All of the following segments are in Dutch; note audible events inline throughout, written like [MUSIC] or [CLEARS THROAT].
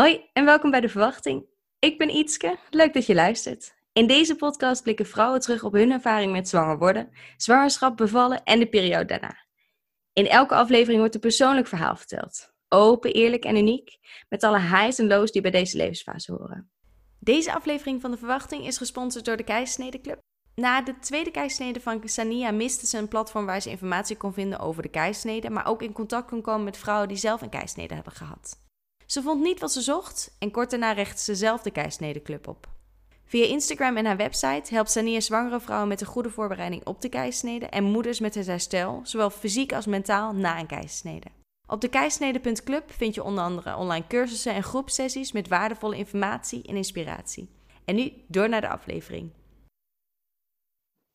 Hoi en welkom bij De Verwachting. Ik ben Ietske, leuk dat je luistert. In deze podcast blikken vrouwen terug op hun ervaring met zwanger worden, zwangerschap, bevallen en de periode daarna. In elke aflevering wordt een persoonlijk verhaal verteld. Open, eerlijk en uniek, met alle highs en lows die bij deze levensfase horen. Deze aflevering van De Verwachting is gesponsord door de Keisnede Club. Na de tweede keisnede van Sania miste ze een platform waar ze informatie kon vinden over de keisnede, maar ook in contact kon komen met vrouwen die zelf een keisnede hebben gehad. Ze vond niet wat ze zocht en kort daarna richtte ze zelf de keisnede op. Via Instagram en haar website helpt Sania zwangere vrouwen met een goede voorbereiding op de keisnede en moeders met het herstel, zowel fysiek als mentaal, na een keisnede. Op de keisnede.club vind je onder andere online cursussen en groepsessies met waardevolle informatie en inspiratie. En nu door naar de aflevering.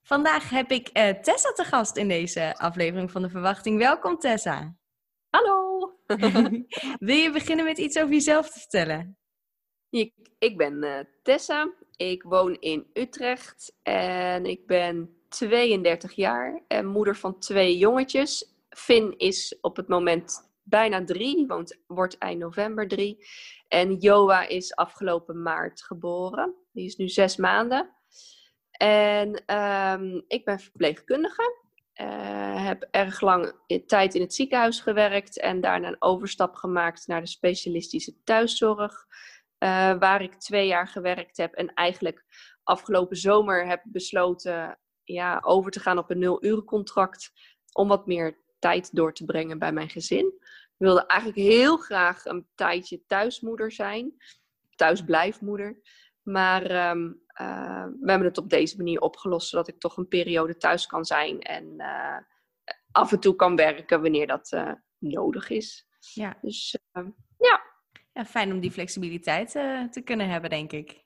Vandaag heb ik uh, Tessa te gast in deze aflevering van de Verwachting. Welkom Tessa. Hallo. [LAUGHS] Wil je beginnen met iets over jezelf te vertellen? Ik, ik ben uh, Tessa. Ik woon in Utrecht en ik ben 32 jaar en moeder van twee jongetjes. Finn is op het moment bijna drie, woont, wordt eind november drie. En Joa is afgelopen maart geboren. Die is nu zes maanden. En um, ik ben verpleegkundige. Uh, heb erg lang tijd in het ziekenhuis gewerkt en daarna een overstap gemaakt naar de specialistische thuiszorg. Uh, waar ik twee jaar gewerkt heb en eigenlijk afgelopen zomer heb besloten ja, over te gaan op een nul contract om wat meer tijd door te brengen bij mijn gezin. Ik wilde eigenlijk heel graag een tijdje thuismoeder zijn, thuisblijfmoeder. Maar um, uh, we hebben het op deze manier opgelost, zodat ik toch een periode thuis kan zijn en uh, af en toe kan werken wanneer dat uh, nodig is. Ja. Dus ehm, ja. ja. Fijn om die flexibiliteit te kunnen hebben, denk ik.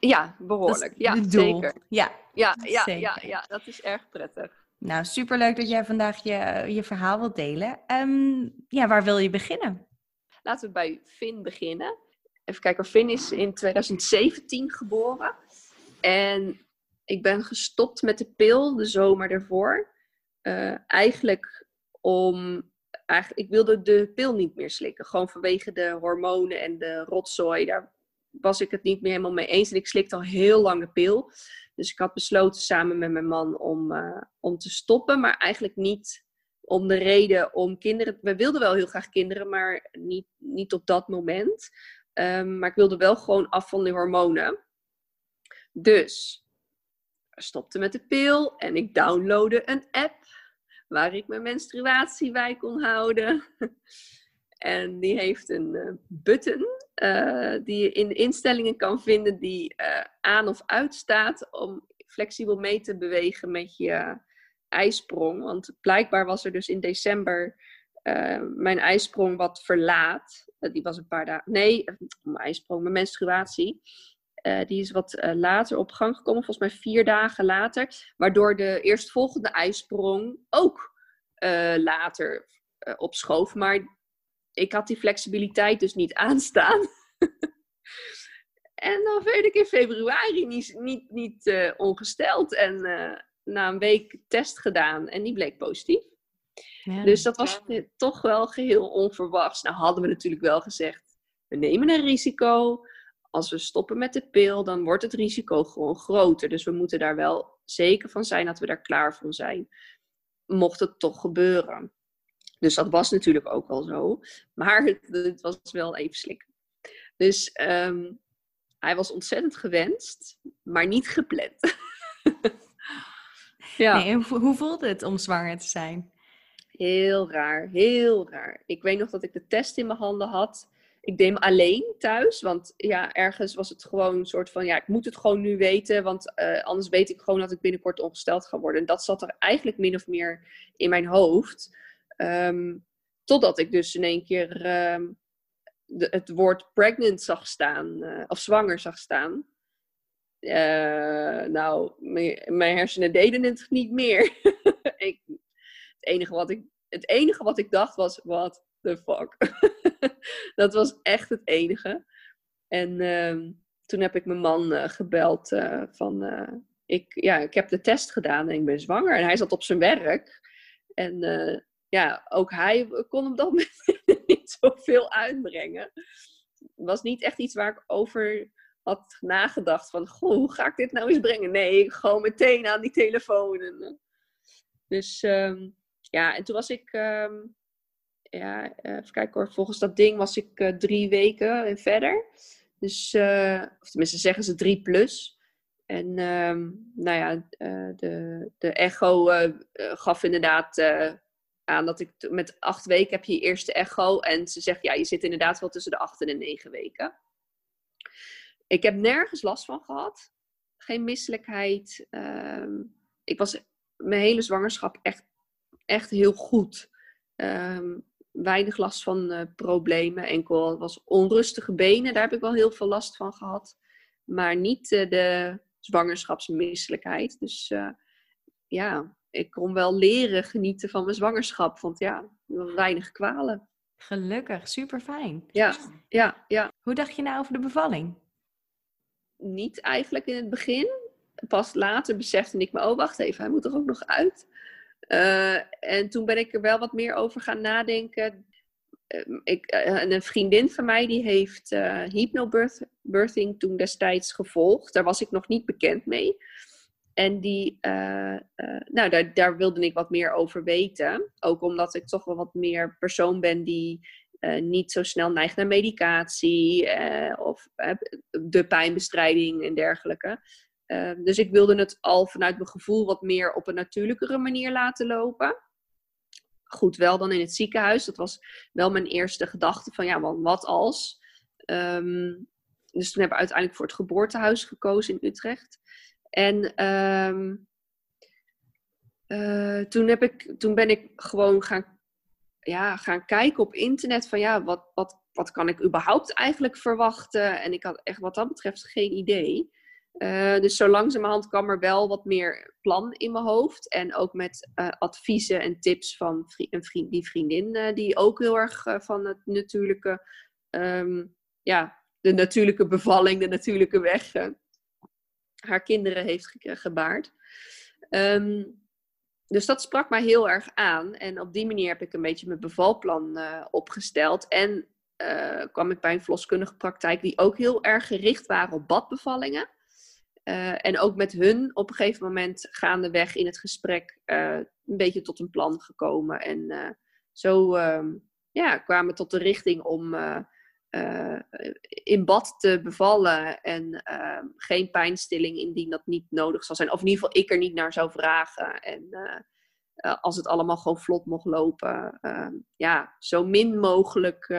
ja, behoorlijk. Ja, zeker. Ja, ja, ja, ja, ja, dat is erg prettig. Nou, superleuk dat jij vandaag je, je verhaal wilt delen. Um, ja, waar wil je beginnen? Laten we bij Finn beginnen even kijken, Finn is in 2017 geboren. En ik ben gestopt met de pil de zomer ervoor. Uh, eigenlijk om. Eigenlijk, ik wilde de pil niet meer slikken. Gewoon vanwege de hormonen en de rotzooi. Daar was ik het niet meer helemaal mee eens. En ik slikte al heel lang de pil. Dus ik had besloten samen met mijn man om, uh, om te stoppen. Maar eigenlijk niet om de reden om kinderen. We wilden wel heel graag kinderen, maar niet, niet op dat moment. Um, maar ik wilde wel gewoon af van de hormonen. Dus stopte met de pil en ik downloadde een app waar ik mijn menstruatie bij kon houden. [LAUGHS] en die heeft een uh, button uh, die je in de instellingen kan vinden die uh, aan of uit staat om flexibel mee te bewegen met je ijsprong. Want blijkbaar was er dus in december mijn ijsprong wat verlaat. Eh, die was een paar dagen. Nee, eh, mijn ijsprong, mijn menstruatie. Uh, die is wat uh, later op gang gekomen, volgens mij vier dagen later. Waardoor de eerstvolgende ijsprong ook uh, later opschoof. Maar ik had die flexibiliteit dus niet aanstaan. [LAUGHS] en dan werd ik in februari niet, niet, niet ongesteld. En na een week test gedaan en die bleek positief. Dus dat was toch wel geheel onverwachts. Nou hadden we natuurlijk wel gezegd, we nemen een risico. Als we stoppen met de pil, dan wordt het risico gewoon groter. Dus we moeten daar wel zeker van zijn dat we daar klaar voor zijn. Mocht het toch gebeuren. Dus dat was natuurlijk ook wel zo. Maar het, het was wel even slik. Dus ehm, hij was ontzettend gewenst, maar niet gepland. [LAUGHS] ja. Nee, hoe voelde het om zwanger te zijn? Heel raar, heel raar. Ik weet nog dat ik de test in mijn handen had. Ik deed hem alleen thuis, want ja, ergens was het gewoon een soort van, ja, ik moet het gewoon nu weten, want uh, anders weet ik gewoon dat ik binnenkort ongesteld ga worden. En dat zat er eigenlijk min of meer in mijn hoofd. Um, totdat ik dus in één keer um, de, het woord pregnant zag staan, uh, of zwanger zag staan. Uh, nou, mijn hersenen deden het niet meer. [LAUGHS] ik, enige wat ik, het enige wat ik dacht was, what the fuck. [LAUGHS] dat was echt het enige. En uh, toen heb ik mijn man uh, gebeld uh, van, uh, ik, ja, ik heb de test gedaan en ik ben zwanger. En hij zat op zijn werk. En ja, ook hij kon dat [LAUGHS] moment niet zoveel uitbrengen. was niet echt iets waar ik over had nagedacht. Van, goh, hoe ga ik dit nou eens brengen? Nee, gewoon meteen aan die telefoon. En, eh, dus ehm, ja, en toen was ik, ehm, ja, even kijken hoor, volgens dat ding was ik uh, drie weken en verder. Dus, uh, of tenminste zeggen ze drie plus. En um, nou ja, de, de echo gaf inderdaad aan dat ik met acht weken heb je je eerste echo. En ze zegt, ja, je zit inderdaad wel tussen de acht en de negen weken. Ik heb nergens last van gehad. Geen misselijkheid. Ehm, ik was mijn hele zwangerschap echt, echt heel goed. Um, weinig last van uh, problemen. Enkel was onrustige benen. Daar heb ik wel heel veel last van gehad. Maar niet uh, de zwangerschapsmisselijkheid. Dus uh, ja, ik kon wel leren genieten van mijn zwangerschap. Want ja, weinig kwalen. Gelukkig, super fijn. Ja, ja, ja. Hoe dacht je nou over de bevalling? Niet eigenlijk in het begin. Pas later besefte ik me, oh wacht even, hij moet er ook nog uit. Uh, en toen ben ik er wel wat meer over gaan nadenken. Uh, ik, uh, een vriendin van mij die heeft hypnobirthing toen destijds gevolgd. Daar was ik nog niet bekend mee. En die, nou, daar, daar wilde ik wat meer over weten. Ook omdat ik toch wel wat meer persoon ben die niet zo snel neigt naar medicatie of de pijnbestrijding en dergelijke. Dus ik wilde het al vanuit mijn gevoel wat meer op een natuurlijkere manier laten lopen. Goed, wel dan in het ziekenhuis. Dat was wel mijn eerste gedachte van ja, wat als? Um, dus toen hebben we uiteindelijk voor het geboortehuis gekozen in Utrecht. En um, uh, toen, heb ik, toen ben ik gewoon gaan, ja, gaan kijken op internet van ja, wat, wat, wat kan ik überhaupt eigenlijk verwachten? En ik had echt wat dat betreft geen idee. Uh, dus zo langzamerhand kwam er wel wat meer plan in mijn hoofd. En ook met uh, adviezen en tips van een vriend, die vriendin, die ook heel erg van het natuurlijke, um, ja, de natuurlijke bevalling, de natuurlijke weg haar kinderen heeft gebaard. Um, dus dat sprak mij heel erg aan. En op die manier heb ik een beetje mijn bevalplan opgesteld. En kwam ik bij een verloskundige praktijk die ook heel erg gericht waren op badbevallingen. Uh, en ook met hun op een gegeven moment gaandeweg in het gesprek een beetje tot een plan gekomen. En zo um, ja, kwamen tot de richting om in bad te bevallen en uh, geen pijnstilling indien dat niet nodig zal zijn. Of in ieder geval ik er niet naar zou vragen. En als het allemaal gewoon vlot mocht lopen, ehm, ja, zo min mogelijk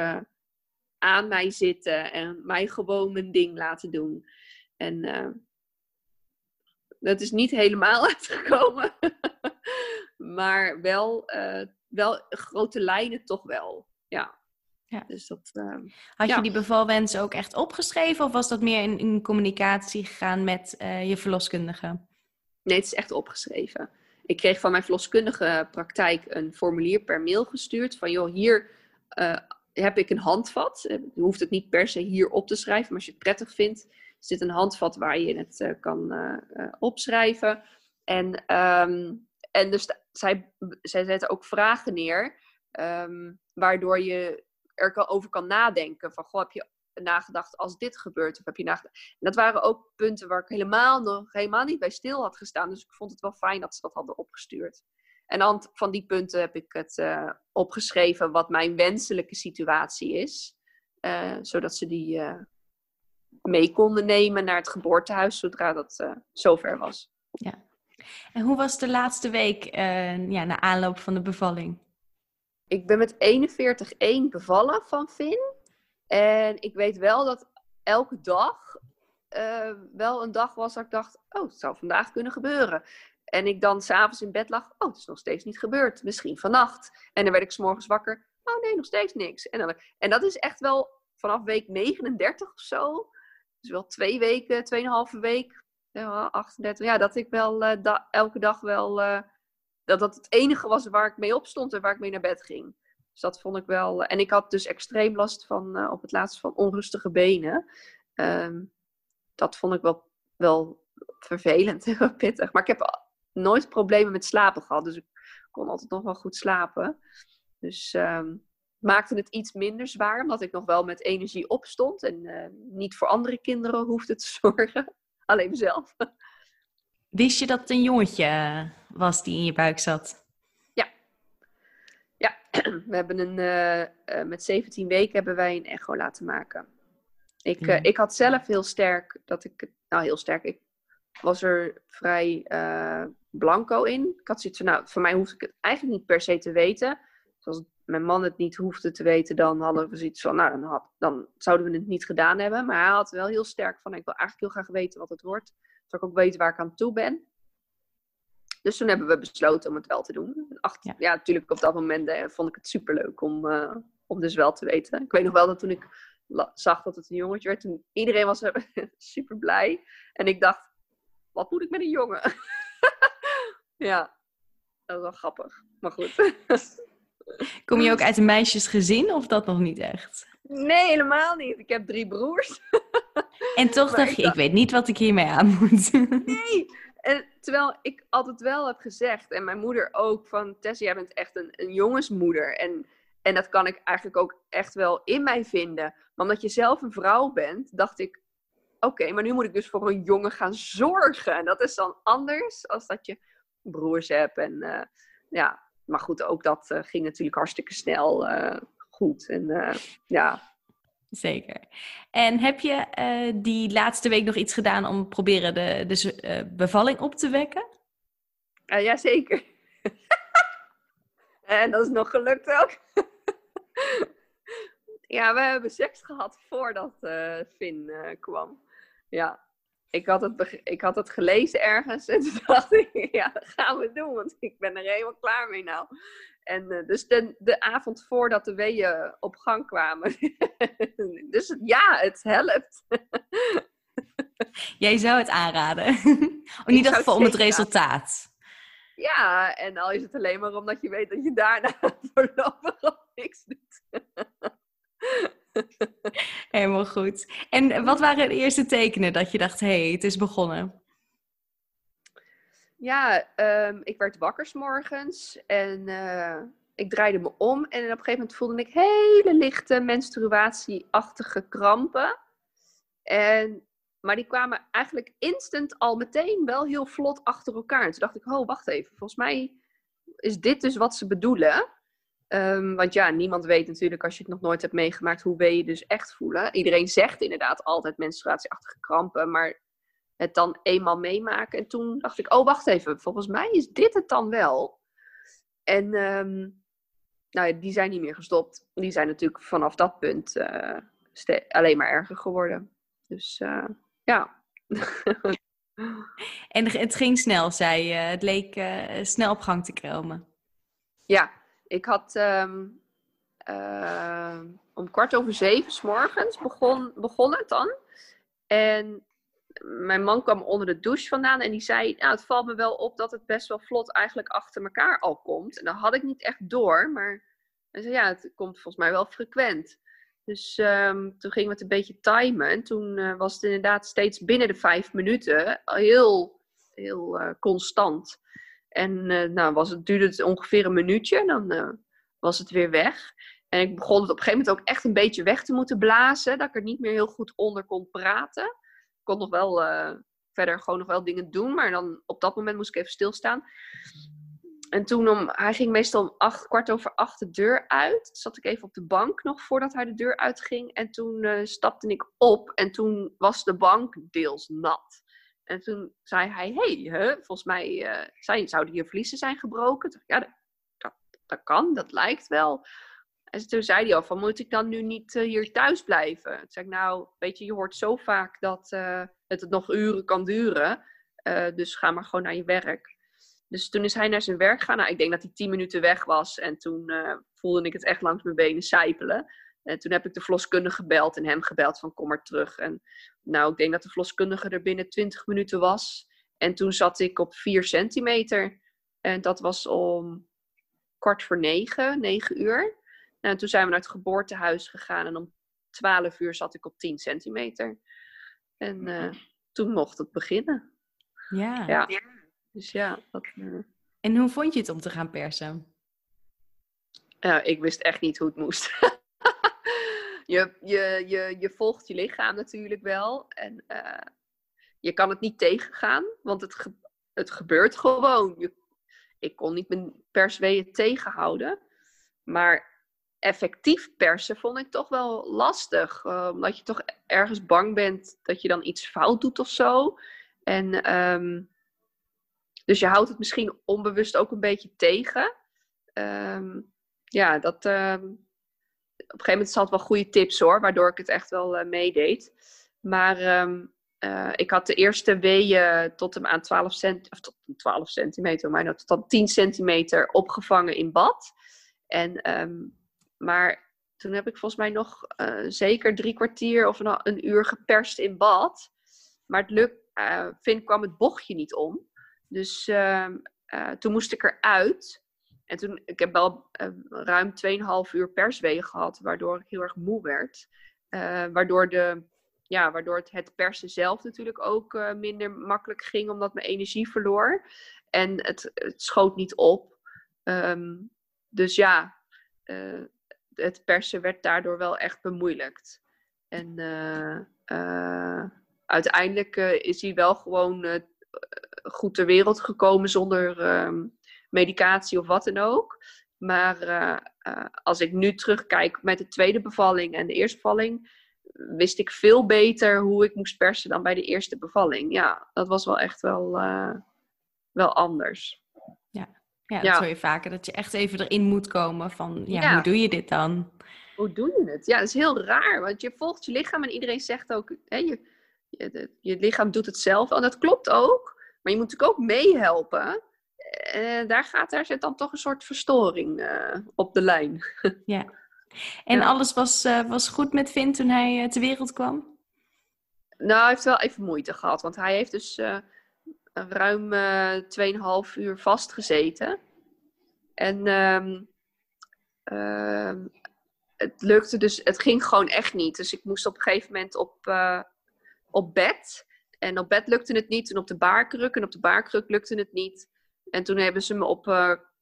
aan mij zitten en mij gewoon mijn ding laten doen. En dat is niet helemaal [LAUGHS] uitgekomen, maar wel, wel grote lijnen toch wel. Ja. Ja. Dus dat, uh, Had je die bevalwens ook echt opgeschreven of was dat meer in, in communicatie gegaan met uh, je verloskundige? Nee, het is echt opgeschreven. Ik kreeg van mijn verloskundige praktijk een formulier per mail gestuurd van joh, hier uh, heb ik een handvat. Je hoeft het niet per se hier op te schrijven, maar als je het prettig vindt, is dit een handvat waar je het kan opschrijven. En, um, en dus zij, zij zetten ook vragen neer, um, waardoor je er over kan nadenken. Van, goh, heb je nagedacht als dit gebeurt? Of heb je nagedacht... En dat waren ook punten waar ik helemaal, nog, helemaal niet bij stil had gestaan. Dus ik vond het wel fijn dat ze dat hadden opgestuurd. En dan van die punten heb ik het opgeschreven wat mijn wenselijke situatie is. Zodat ze die mee konden nemen naar het geboortehuis zodra dat zover was. Ja. En hoe was de laatste week ja, na aanloop van de bevalling? ik ben met 41-1 bevallen van Finn. En ik weet wel dat elke dag uh, wel een dag was dat ik dacht, oh, het zou vandaag kunnen gebeuren. En ik dan s'avonds in bed lag, oh, het is nog steeds niet gebeurd. Misschien vannacht. En dan werd ik s'morgens wakker, oh nee, nog steeds niks. En, dan, en dat is echt wel vanaf week 39 of zo. Dus wel twee weken, tweeënhalve week, ja, 38. Ja, dat ik wel uh, elke dag wel... Uh, dat dat het enige was waar ik mee opstond en waar ik mee naar bed ging. Dus dat vond ik wel. En ik had dus extreem last van op het laatst van onrustige benen. Um, dat vond ik wel, wel vervelend, [LAUGHS] heel pittig. Maar ik heb nooit problemen met slapen gehad. Dus ik kon altijd nog wel goed slapen. Dus um, maakte het iets minder zwaar, omdat ik nog wel met energie opstond en eh, niet voor andere kinderen hoefde te [LAUGHS] zorgen. Alleen mezelf. Wist je dat het een jongetje was die in je buik zat? Ja. Ja, [CLEARS THROAT] we hebben een, eh, eh, met 17 weken hebben wij een echo laten maken. Ik, ik had zelf heel sterk, dat ik, nou heel sterk, ik was er vrij eh, blanco in. Ik had zoiets van, nou, voor mij hoefde ik het eigenlijk niet per se te weten. Dus als mijn man het niet hoefde te weten, dan hadden we zoiets van, nou, dan, had, dan zouden we het niet gedaan hebben. Maar hij had wel heel sterk van, ik wil eigenlijk heel graag weten wat het wordt. Zodat ik ook weet waar ik aan toe ben. Dus toen hebben we besloten om het wel te doen. Ach, Ja. ja. natuurlijk op dat moment eh, vond ik het superleuk om, eh, om dus wel te weten. Ik weet nog wel dat toen ik zag dat het een jongetje werd, toen iedereen was [LAUGHS] super blij. En ik dacht, wat moet ik met een jongen? [LAUGHS] ja, dat is wel grappig. Maar goed. [LAUGHS] Kom je ook uit een meisjesgezin of dat nog niet echt? nee, helemaal niet. Ik heb drie broers. [LAUGHS] En toch Maar dacht ik je, ik weet niet wat ik hiermee aan moet. [LAUGHS] Nee! En terwijl ik altijd wel heb gezegd, en mijn moeder ook, van Tess, jij bent echt een, een jongensmoeder. En, en dat kan ik eigenlijk ook echt wel in mij vinden. Maar omdat je zelf een vrouw bent, dacht ik, oké, maar nu moet ik dus voor een jongen gaan zorgen. En dat is dan anders als dat je broers hebt. En eh, ja, maar goed, ook dat eh, ging natuurlijk hartstikke snel eh, goed. En eh, ja, Zeker. En heb je die laatste week nog iets gedaan om proberen de, de bevalling op te wekken? Uh, jazeker. [LAUGHS] en dat is nog gelukt ook. [LAUGHS] ja, we hebben seks gehad voordat Finn kwam. Ja, ik had, het ik had het gelezen ergens en [LAUGHS] toen dacht ik, ja, dat gaan we doen, want ik ben er helemaal klaar mee nou. En eh, dus de, de avond voordat de weeën op gang kwamen. [LAUGHS] dus ja, het helpt. Jij zou het aanraden. ieder het geval om het resultaat. Ja, en al is het alleen maar omdat je weet dat je daarna [LAUGHS] voorlopig niks doet. Helemaal goed. En wat waren de eerste tekenen dat je dacht, hé, hey, het is begonnen? Ja, ehm, ik werd wakker morgens en eh, ik draaide me om. En op een gegeven moment voelde ik hele lichte menstruatieachtige krampen. En, maar die kwamen eigenlijk instant al meteen wel heel vlot achter elkaar. En toen dacht ik, oh, wacht even. Volgens mij is dit dus wat ze bedoelen. Ehm, want ja, niemand weet natuurlijk als je het nog nooit hebt meegemaakt hoe weeën dus echt voelen. Iedereen zegt inderdaad altijd menstruatieachtige krampen, maar het dan eenmaal meemaken. En toen dacht ik, oh wacht even, volgens mij is dit het dan wel. En ehm, nou ja, die zijn niet meer gestopt. Die zijn natuurlijk vanaf dat punt eh, alleen maar erger geworden. Dus eh, ja. [LAUGHS] En het ging snel, zei je. Het leek eh, snel op gang te komen. Ja, ik had ehm, eh, om kwart over zeven s morgens begon, begon het dan. En mijn man kwam onder de douche vandaan en die zei, nou, het valt me wel op dat het best wel vlot eigenlijk achter elkaar al komt. En dat had ik niet echt door, maar hij zei, ja, het komt volgens mij wel frequent. Dus ehm, toen gingen we het een beetje timen. En toen eh, was het inderdaad steeds binnen de vijf minuten heel, heel eh, constant. En eh, nou, was het, duurde het ongeveer een minuutje, dan eh, was het weer weg. En ik begon het op een gegeven moment ook echt een beetje weg te moeten blazen. Dat ik er niet meer heel goed onder kon praten. Ik kon nog wel eh, verder gewoon nog wel dingen doen. Maar dan op dat moment moest ik even stilstaan. En toen om, hij ging meestal om acht, kwart over acht de deur uit. Zat ik even op de bank nog voordat hij de deur uitging. En toen stapte ik op en toen was de bank deels nat. En toen zei hij, hey, hè, volgens mij eh, zijn, zouden je vliezen zijn gebroken. Toen ja, dat, dat, kan, dat lijkt wel. En toen zei hij al van, moet ik dan nu niet eh, hier thuis blijven? Toen zei ik, nou, weet je, je hoort zo vaak dat eh, het nog uren kan duren. Dus ga maar gewoon naar je werk. Dus toen is hij naar zijn werk gegaan. Nou, ik denk dat hij tien minuten weg was. En toen voelde ik het echt langs mijn benen sijpelen. En toen heb ik de verloskundige gebeld en hem gebeld van kom maar terug. En nou, ik denk dat de verloskundige er binnen 20 minuten was. En toen zat ik op 4 centimeter. En dat was om kwart voor negen, negen uur. En toen zijn we naar het geboortehuis gegaan. En om 12 uur zat ik op 10 centimeter. En eh, toen mocht het beginnen. Ja. Ja. Dus ja, dat, eh, En hoe vond je het om te gaan persen? Ja, ik wist echt niet hoe het moest. [LAUGHS] je, je, je, je volgt je lichaam natuurlijk wel. En uh, je kan het niet tegengaan, want het, het gebeurt gewoon. Je, ik kon niet mijn persweeën tegenhouden. Maar effectief persen vond ik toch wel lastig. Uh, omdat je toch ergens bang bent dat je dan iets fout doet of zo. En um, dus je houdt het misschien onbewust ook een beetje tegen. Um, ja, dat. Op een gegeven moment zat wel goede tips hoor, waardoor ik het echt wel uh, meedeed. Maar um, uh, ik had de eerste weeën tot hem aan 12, cent, of tot 12 centimeter, maar nou, tot dan 10 centimeter opgevangen in bad. En, um, maar toen heb ik volgens mij nog uh, zeker drie kwartier of een, uur geperst in bad. Maar het lukt, uh, vind kwam het bochtje niet om. Dus uh, toen moest ik eruit. En toen, ik heb wel ruim 2,5 uur persweeën gehad, waardoor ik heel erg moe werd. waardoor de ja, waardoor het, persen zelf natuurlijk ook uh, minder makkelijk ging, omdat mijn energie verloor. En het, schoot niet op. Um, dus ja, het persen werd daardoor wel echt bemoeilijkt. En uiteindelijk is hij wel gewoon goed ter wereld gekomen zonder um, medicatie of wat dan ook. Maar als ik nu terugkijk met de tweede bevalling en de eerste bevalling wist ik veel beter hoe ik moest persen dan bij de eerste bevalling. Ja, dat was wel echt wel, uh, wel anders. Ja. ja, dat ja. hoor je vaker. Dat je echt even erin moet komen van, ja, ja, hoe doe je dit dan? Hoe doe je het? Ja, dat is heel raar. Want je volgt je lichaam en iedereen zegt ook, hè, je, je, je lichaam doet het zelf. En dat klopt ook. Maar je moet natuurlijk ook meehelpen. En daar, gaat, daar zit dan toch een soort verstoring uh, op de lijn. [LAUGHS] Ja. En alles was, uh, was goed met Finn toen hij uh, ter wereld kwam? Nou, hij heeft wel even moeite gehad. Want hij heeft dus uh, ruim 2,5 uur vastgezeten. En um, het lukte dus, het ging gewoon echt niet. Dus ik moest op een gegeven moment op, op bed. En op bed lukte het niet. En op de baarkruk. En op de baarkruk lukte het niet. En toen hebben ze me op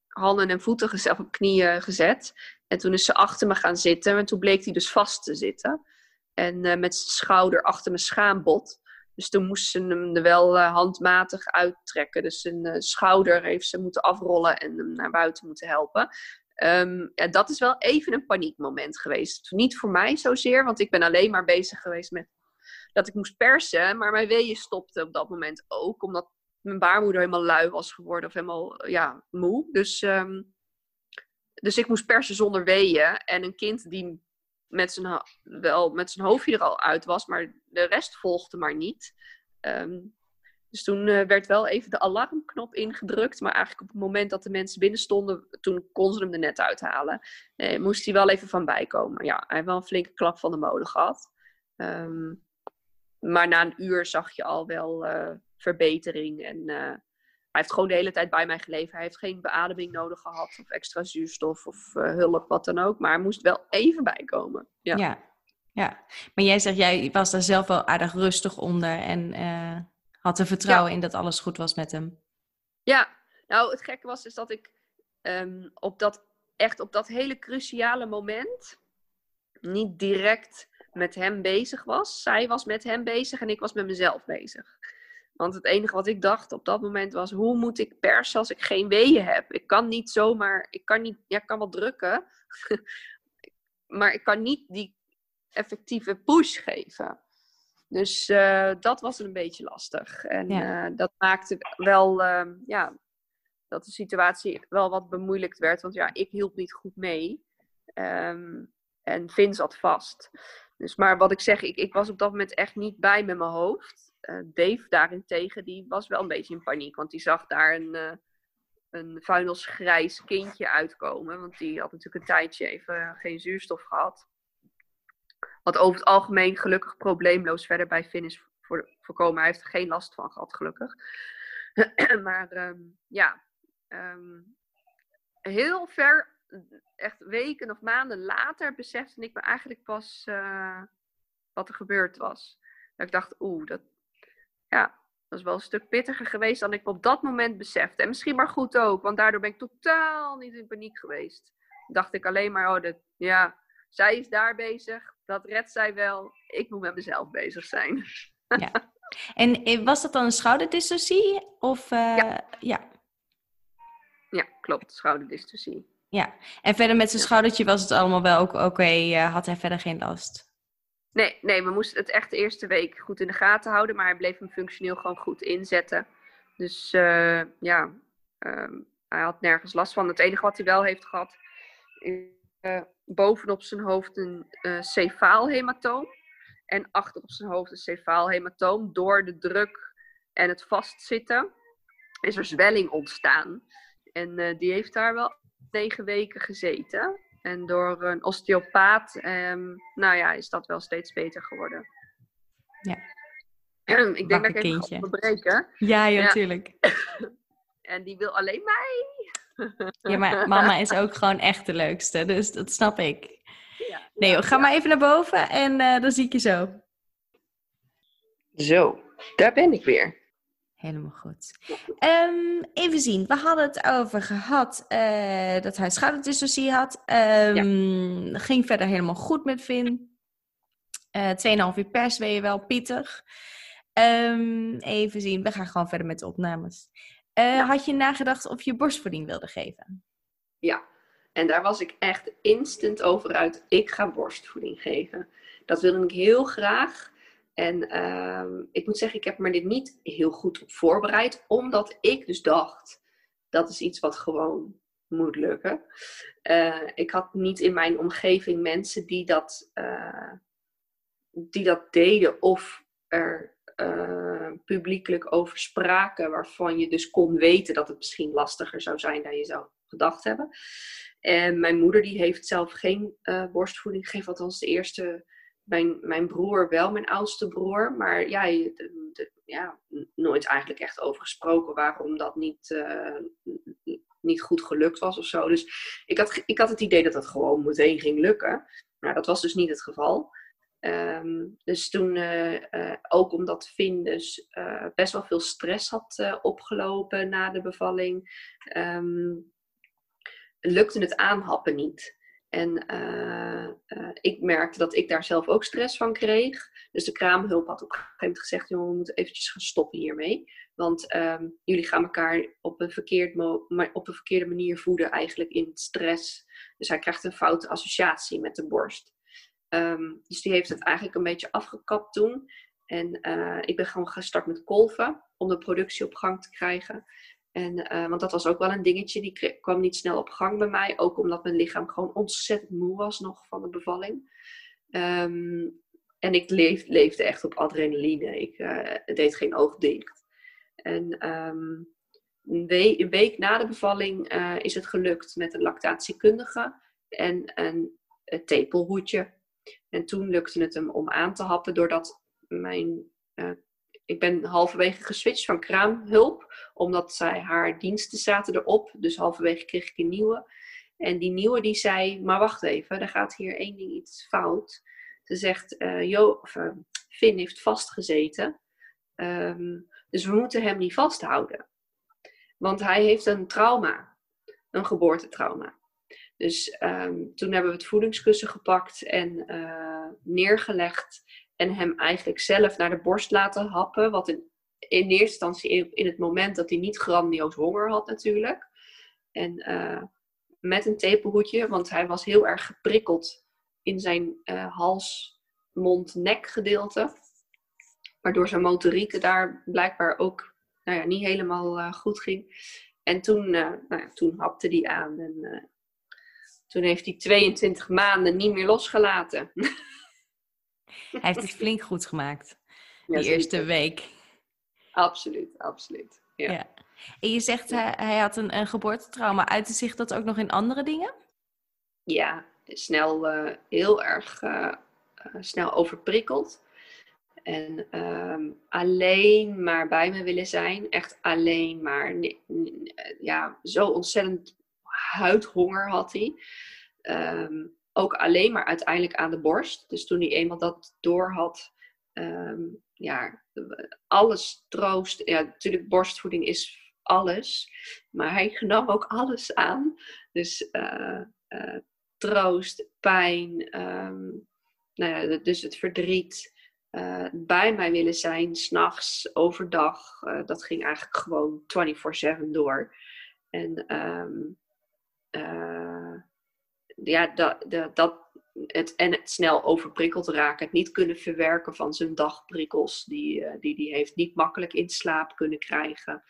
handen en voeten gezet, op knieën gezet. En toen is ze achter me gaan zitten. En toen bleek hij dus vast te zitten. En uh, met zijn schouder achter mijn schaambod. Dus toen moest ze hem er wel uh, handmatig uittrekken. Dus zijn schouder heeft ze moeten afrollen en hem naar buiten moeten helpen. Um, ja, dat is wel even een paniekmoment geweest. Niet voor mij zozeer, want ik ben alleen maar bezig geweest met dat ik moest persen. Maar mijn weeën stopte op dat moment ook, omdat mijn baarmoeder helemaal lui was geworden of helemaal ja, moe. Dus um, dus ik moest persen zonder weeën. En een kind die met zijn, wel met zijn hoofdje er al uit was, maar de rest volgde maar niet. Um, dus toen uh, werd wel even de alarmknop ingedrukt. Maar eigenlijk op het moment dat de mensen binnen stonden, toen kon ze hem er net uithalen. Uh, moest hij wel even van bijkomen. Ja, hij heeft wel een flinke klap van de molen gehad. Um, maar na een uur zag je al wel uh, verbetering. En hij heeft gewoon de hele tijd bij mij geleefd. Hij heeft geen beademing nodig gehad of extra zuurstof of uh, hulp, wat dan ook. Maar hij moest wel even bijkomen. Ja. ja. ja, maar jij zegt, jij was daar zelf wel aardig rustig onder en uh, had er vertrouwen ja. in dat alles goed was met hem. Ja, nou het gekke was is dat ik um, op dat, echt op dat hele cruciale moment niet direct met hem bezig was. Zij was met hem bezig en ik was met mezelf bezig. Want het enige wat ik dacht op dat moment was: hoe moet ik persen als ik geen weeën heb? Ik kan niet zomaar, ik kan niet, ja, ik kan wel drukken, [LAUGHS] maar ik kan niet die effectieve push geven. Dus uh, dat was een beetje lastig. En ja. uh, dat maakte wel, uh, ja, dat de situatie wel wat bemoeilijkt werd. Want ja, ik hielp niet goed mee. Um, en Vin zat vast. Dus, maar wat ik zeg, ik, ik was op dat moment echt niet bij met mijn hoofd. Uh, Dave daarentegen, die was wel een beetje in paniek. Want die zag daar een, uh, een vuilnisgrijs kindje uitkomen. Want die had natuurlijk een tijdje even geen zuurstof gehad. Wat over het algemeen gelukkig probleemloos verder bij Finn is voor, voorkomen. Hij heeft er geen last van gehad, gelukkig. [CLEARS THROAT] maar um, ja, um, heel ver, echt weken of maanden later, besefte ik me eigenlijk pas uh, wat er gebeurd was. Dat ik dacht, oeh, dat, ja, dat is wel een stuk pittiger geweest dan ik op dat moment besefte. En misschien maar goed ook, want daardoor ben ik totaal niet in paniek geweest. dacht ik alleen maar, oh, dat, ja, zij is daar bezig. Dat redt zij wel. Ik moet met mezelf bezig zijn. Ja. En eh, was dat dan een schouderdyssocie? Of, uh, ja. ja. Ja, klopt. Schouderdyssocie. Ja, en verder met zijn schoudertje was het allemaal wel oké. Uh, had hij verder geen last? Nee, nee, we moesten het echt de eerste week goed in de gaten houden. Maar hij bleef hem functioneel gewoon goed inzetten. Dus uh, ja, uh, hij had nergens last van. Het enige wat hij wel heeft gehad, is uh, bovenop zijn hoofd een cefaalhematoom. En achterop zijn hoofd een cefaalhematoom. Door de druk en het vastzitten is er zwelling ontstaan. En die heeft daar wel negen weken gezeten. En door een osteopaat, um, nou ja, is dat wel steeds beter geworden. Ja. [CLEARS THROAT] ik denk dat ik even ga onderbreken. Ja, ja, natuurlijk. [CLEARS THROAT] en die wil alleen mij. [LAUGHS] ja, maar mama is ook gewoon echt de leukste, dus dat snap ik. Ja, nee, ga maar even naar boven en uh, dan zie ik je zo. Zo, daar ben ik weer. Helemaal goed. Um, even zien, we hadden het over gehad uh, dat hij schouderdyssocie had. Um, ja. Ging verder helemaal goed met Vin. Uh, 2,5 uur pers ben je wel pittig. Um, even zien, we gaan gewoon verder met de opnames. Uh, ja. Had je nagedacht of je borstvoeding wilde geven? Ja, en daar was ik echt instant over uit. Ik ga borstvoeding geven. Dat wilde ik heel graag. En uh, ik moet zeggen, ik heb me dit niet heel goed op voorbereid, omdat ik dus dacht, dat is iets wat gewoon moet lukken. Uh, ik had niet in mijn omgeving mensen die dat, uh, die dat deden of er uh, publiekelijk over spraken, waarvan je dus kon weten dat het misschien lastiger zou zijn dan je zou gedacht hebben. En mijn moeder die heeft zelf geen borstvoeding gegeven, althans de eerste mijn, mijn broer wel, mijn oudste broer. Maar ja, ja, nooit eigenlijk echt over gesproken waarom dat niet, uh, niet goed gelukt was of zo. Dus ik had, ik had het idee dat dat gewoon meteen ging lukken. Maar dat was dus niet het geval. Um, dus toen, uh, uh, ook omdat Finn dus best wel veel stress had opgelopen na de bevalling, um, lukte het aanhappen niet. En uh, uh, ik merkte dat ik daar zelf ook stress van kreeg. Dus de kraamhulp had op een gegeven moment gezegd: jongen, we moeten eventjes gaan stoppen hiermee. Want um, jullie gaan elkaar op een, verkeerd op een verkeerde manier voeden, eigenlijk in stress. Dus hij krijgt een foute associatie met de borst. Um, dus die heeft het eigenlijk een beetje afgekapt toen. En uh, ik ben gewoon gestart met kolven om de productie op gang te krijgen. En, uh, want dat was ook wel een dingetje, die kwam niet snel op gang bij mij. Ook omdat mijn lichaam gewoon ontzettend moe was nog van de bevalling. Um, en ik leef, leefde echt op adrenaline. Ik uh, deed geen oog dicht. En um, een, week, na de bevalling uh, is het gelukt met een lactatiekundige en een, een tepelhoedje. En toen lukte het hem om aan te happen doordat mijn ik ben halverwege geswitcht van kraamhulp, omdat zij haar diensten zaten erop. Dus halverwege kreeg ik een nieuwe. En die nieuwe die zei, maar wacht even, er gaat hier één ding iets fout. Ze zegt, uh, jo, uh, Finn heeft vastgezeten. Um, dus we moeten hem niet vasthouden. Want hij heeft een trauma, een geboortetrauma. Dus um, toen hebben we het voedingskussen gepakt en uh, neergelegd. En hem eigenlijk zelf naar de borst laten happen. Wat in, eerste instantie in, het moment dat hij niet grandioos honger had natuurlijk. En uh, met een tepelhoedje, want hij was heel erg geprikkeld in zijn uh, hals, mond, nek gedeelte. Waardoor zijn motoriek daar blijkbaar ook nou ja, niet helemaal uh, goed ging. En toen, nou ja, toen hapte hij aan. En toen heeft hij 22 maanden niet meer losgelaten. [LAUGHS] Hij heeft het flink goed gemaakt. [LAUGHS] Die eerste week. Absoluut, absoluut. Ja. ja. En je zegt hij, hij had een, een geboortetrauma. Uitte zich dat ook nog in andere dingen? Ja, snel, uh, heel erg uh, snel overprikkeld. En uh, alleen maar bij me willen zijn. Echt alleen maar. Ja, zo ontzettend huidhonger had hij. Um, ook alleen maar uiteindelijk aan de borst. Dus toen hij eenmaal dat door had, um, ja, alles troost. Ja, natuurlijk, borstvoeding is alles. Maar hij [LAUGHS] nam ook alles aan. Dus uh, troost, pijn, ehm, nou ja, dus het verdriet. bij mij willen zijn, s'nachts, overdag. dat ging eigenlijk gewoon 24-7 door. En um, ja, dat, dat, het, en het snel overprikkeld raken, het niet kunnen verwerken van zijn dagprikkels die hij die, die heeft, niet makkelijk in slaap kunnen krijgen.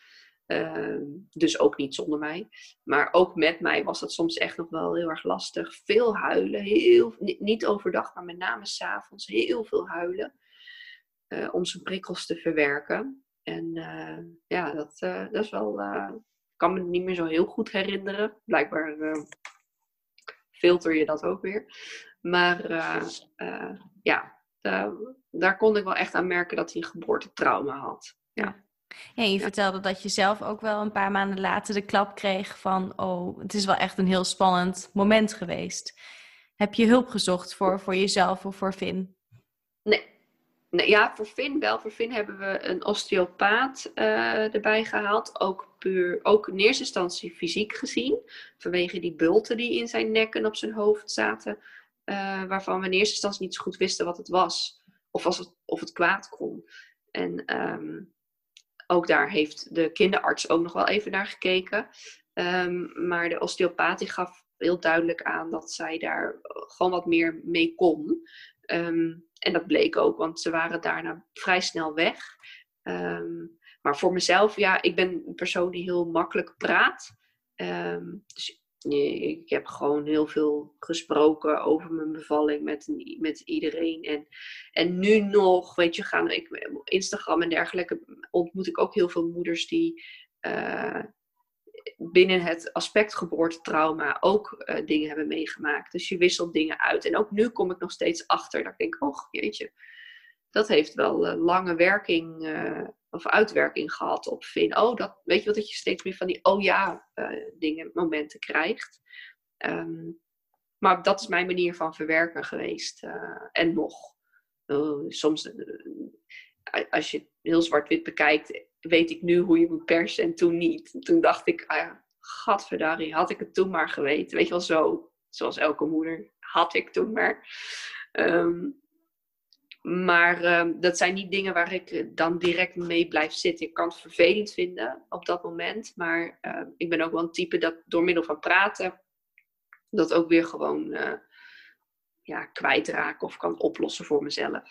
Ehm, dus ook niet zonder mij. Maar ook met mij was dat soms echt nog wel heel erg lastig. Veel huilen, heel, niet overdag, maar met name s'avonds heel veel huilen. Uh, om zijn prikkels te verwerken. En uh, ja, dat, dat is wel. Ik kan me niet meer zo heel goed herinneren. Blijkbaar filter je dat ook weer. Maar ja, daar kon ik wel echt aan merken dat hij een geboortetrauma had. Ja. Ja, je vertelde dat je zelf ook wel een paar maanden later de klap kreeg van, oh, het is wel echt een heel spannend moment geweest. Heb je hulp gezocht voor, voor jezelf of voor Finn? Nee. Ja, voor Finn wel. Voor Finn hebben we een osteopaat uh, erbij gehaald. Ook, puur, ook in eerste instantie fysiek gezien. Vanwege die bulten die in zijn nek en op zijn hoofd zaten. Uh, waarvan we in eerste instantie niet zo goed wisten wat het was. Of, als het, of het kwaad kon. En um, ook daar heeft de kinderarts ook nog wel even naar gekeken. Um, maar de osteopathie gaf heel duidelijk aan dat zij daar gewoon wat meer mee kon. Um, en dat bleek ook, want ze waren daarna vrij snel weg. Um, maar voor mezelf, ja, ik ben een persoon die heel makkelijk praat. dus ik heb gewoon heel veel gesproken over mijn bevalling met, met iedereen. En, en nu nog, weet je, gaan ik, Instagram en dergelijke ontmoet ik ook heel veel moeders die uh, binnen het aspect geboortetrauma ook uh, dingen hebben meegemaakt. Dus je wisselt dingen uit. En ook nu kom ik nog steeds achter dat ik denk, oh jeetje, dat heeft wel uh, lange werking of uitwerking gehad op Finn. Oh, dat, weet je wat, dat je steeds meer van die oh ja dingen, momenten krijgt. Um, maar dat is mijn manier van verwerken geweest. En nog. Soms, als je heel zwart-wit bekijkt, weet ik nu hoe je moet persen en toen niet. Toen dacht ik, ah ja, had ik het toen maar geweten. Weet je wel, zo, zoals elke moeder, had ik toen maar. Um, maar uh, dat zijn niet dingen waar ik eh, dan direct mee blijf zitten. Ik kan het vervelend vinden op dat moment. Maar uh, ik ben ook wel een type dat door middel van praten dat ook weer gewoon uh, ja, kwijtraak of kan oplossen voor mezelf.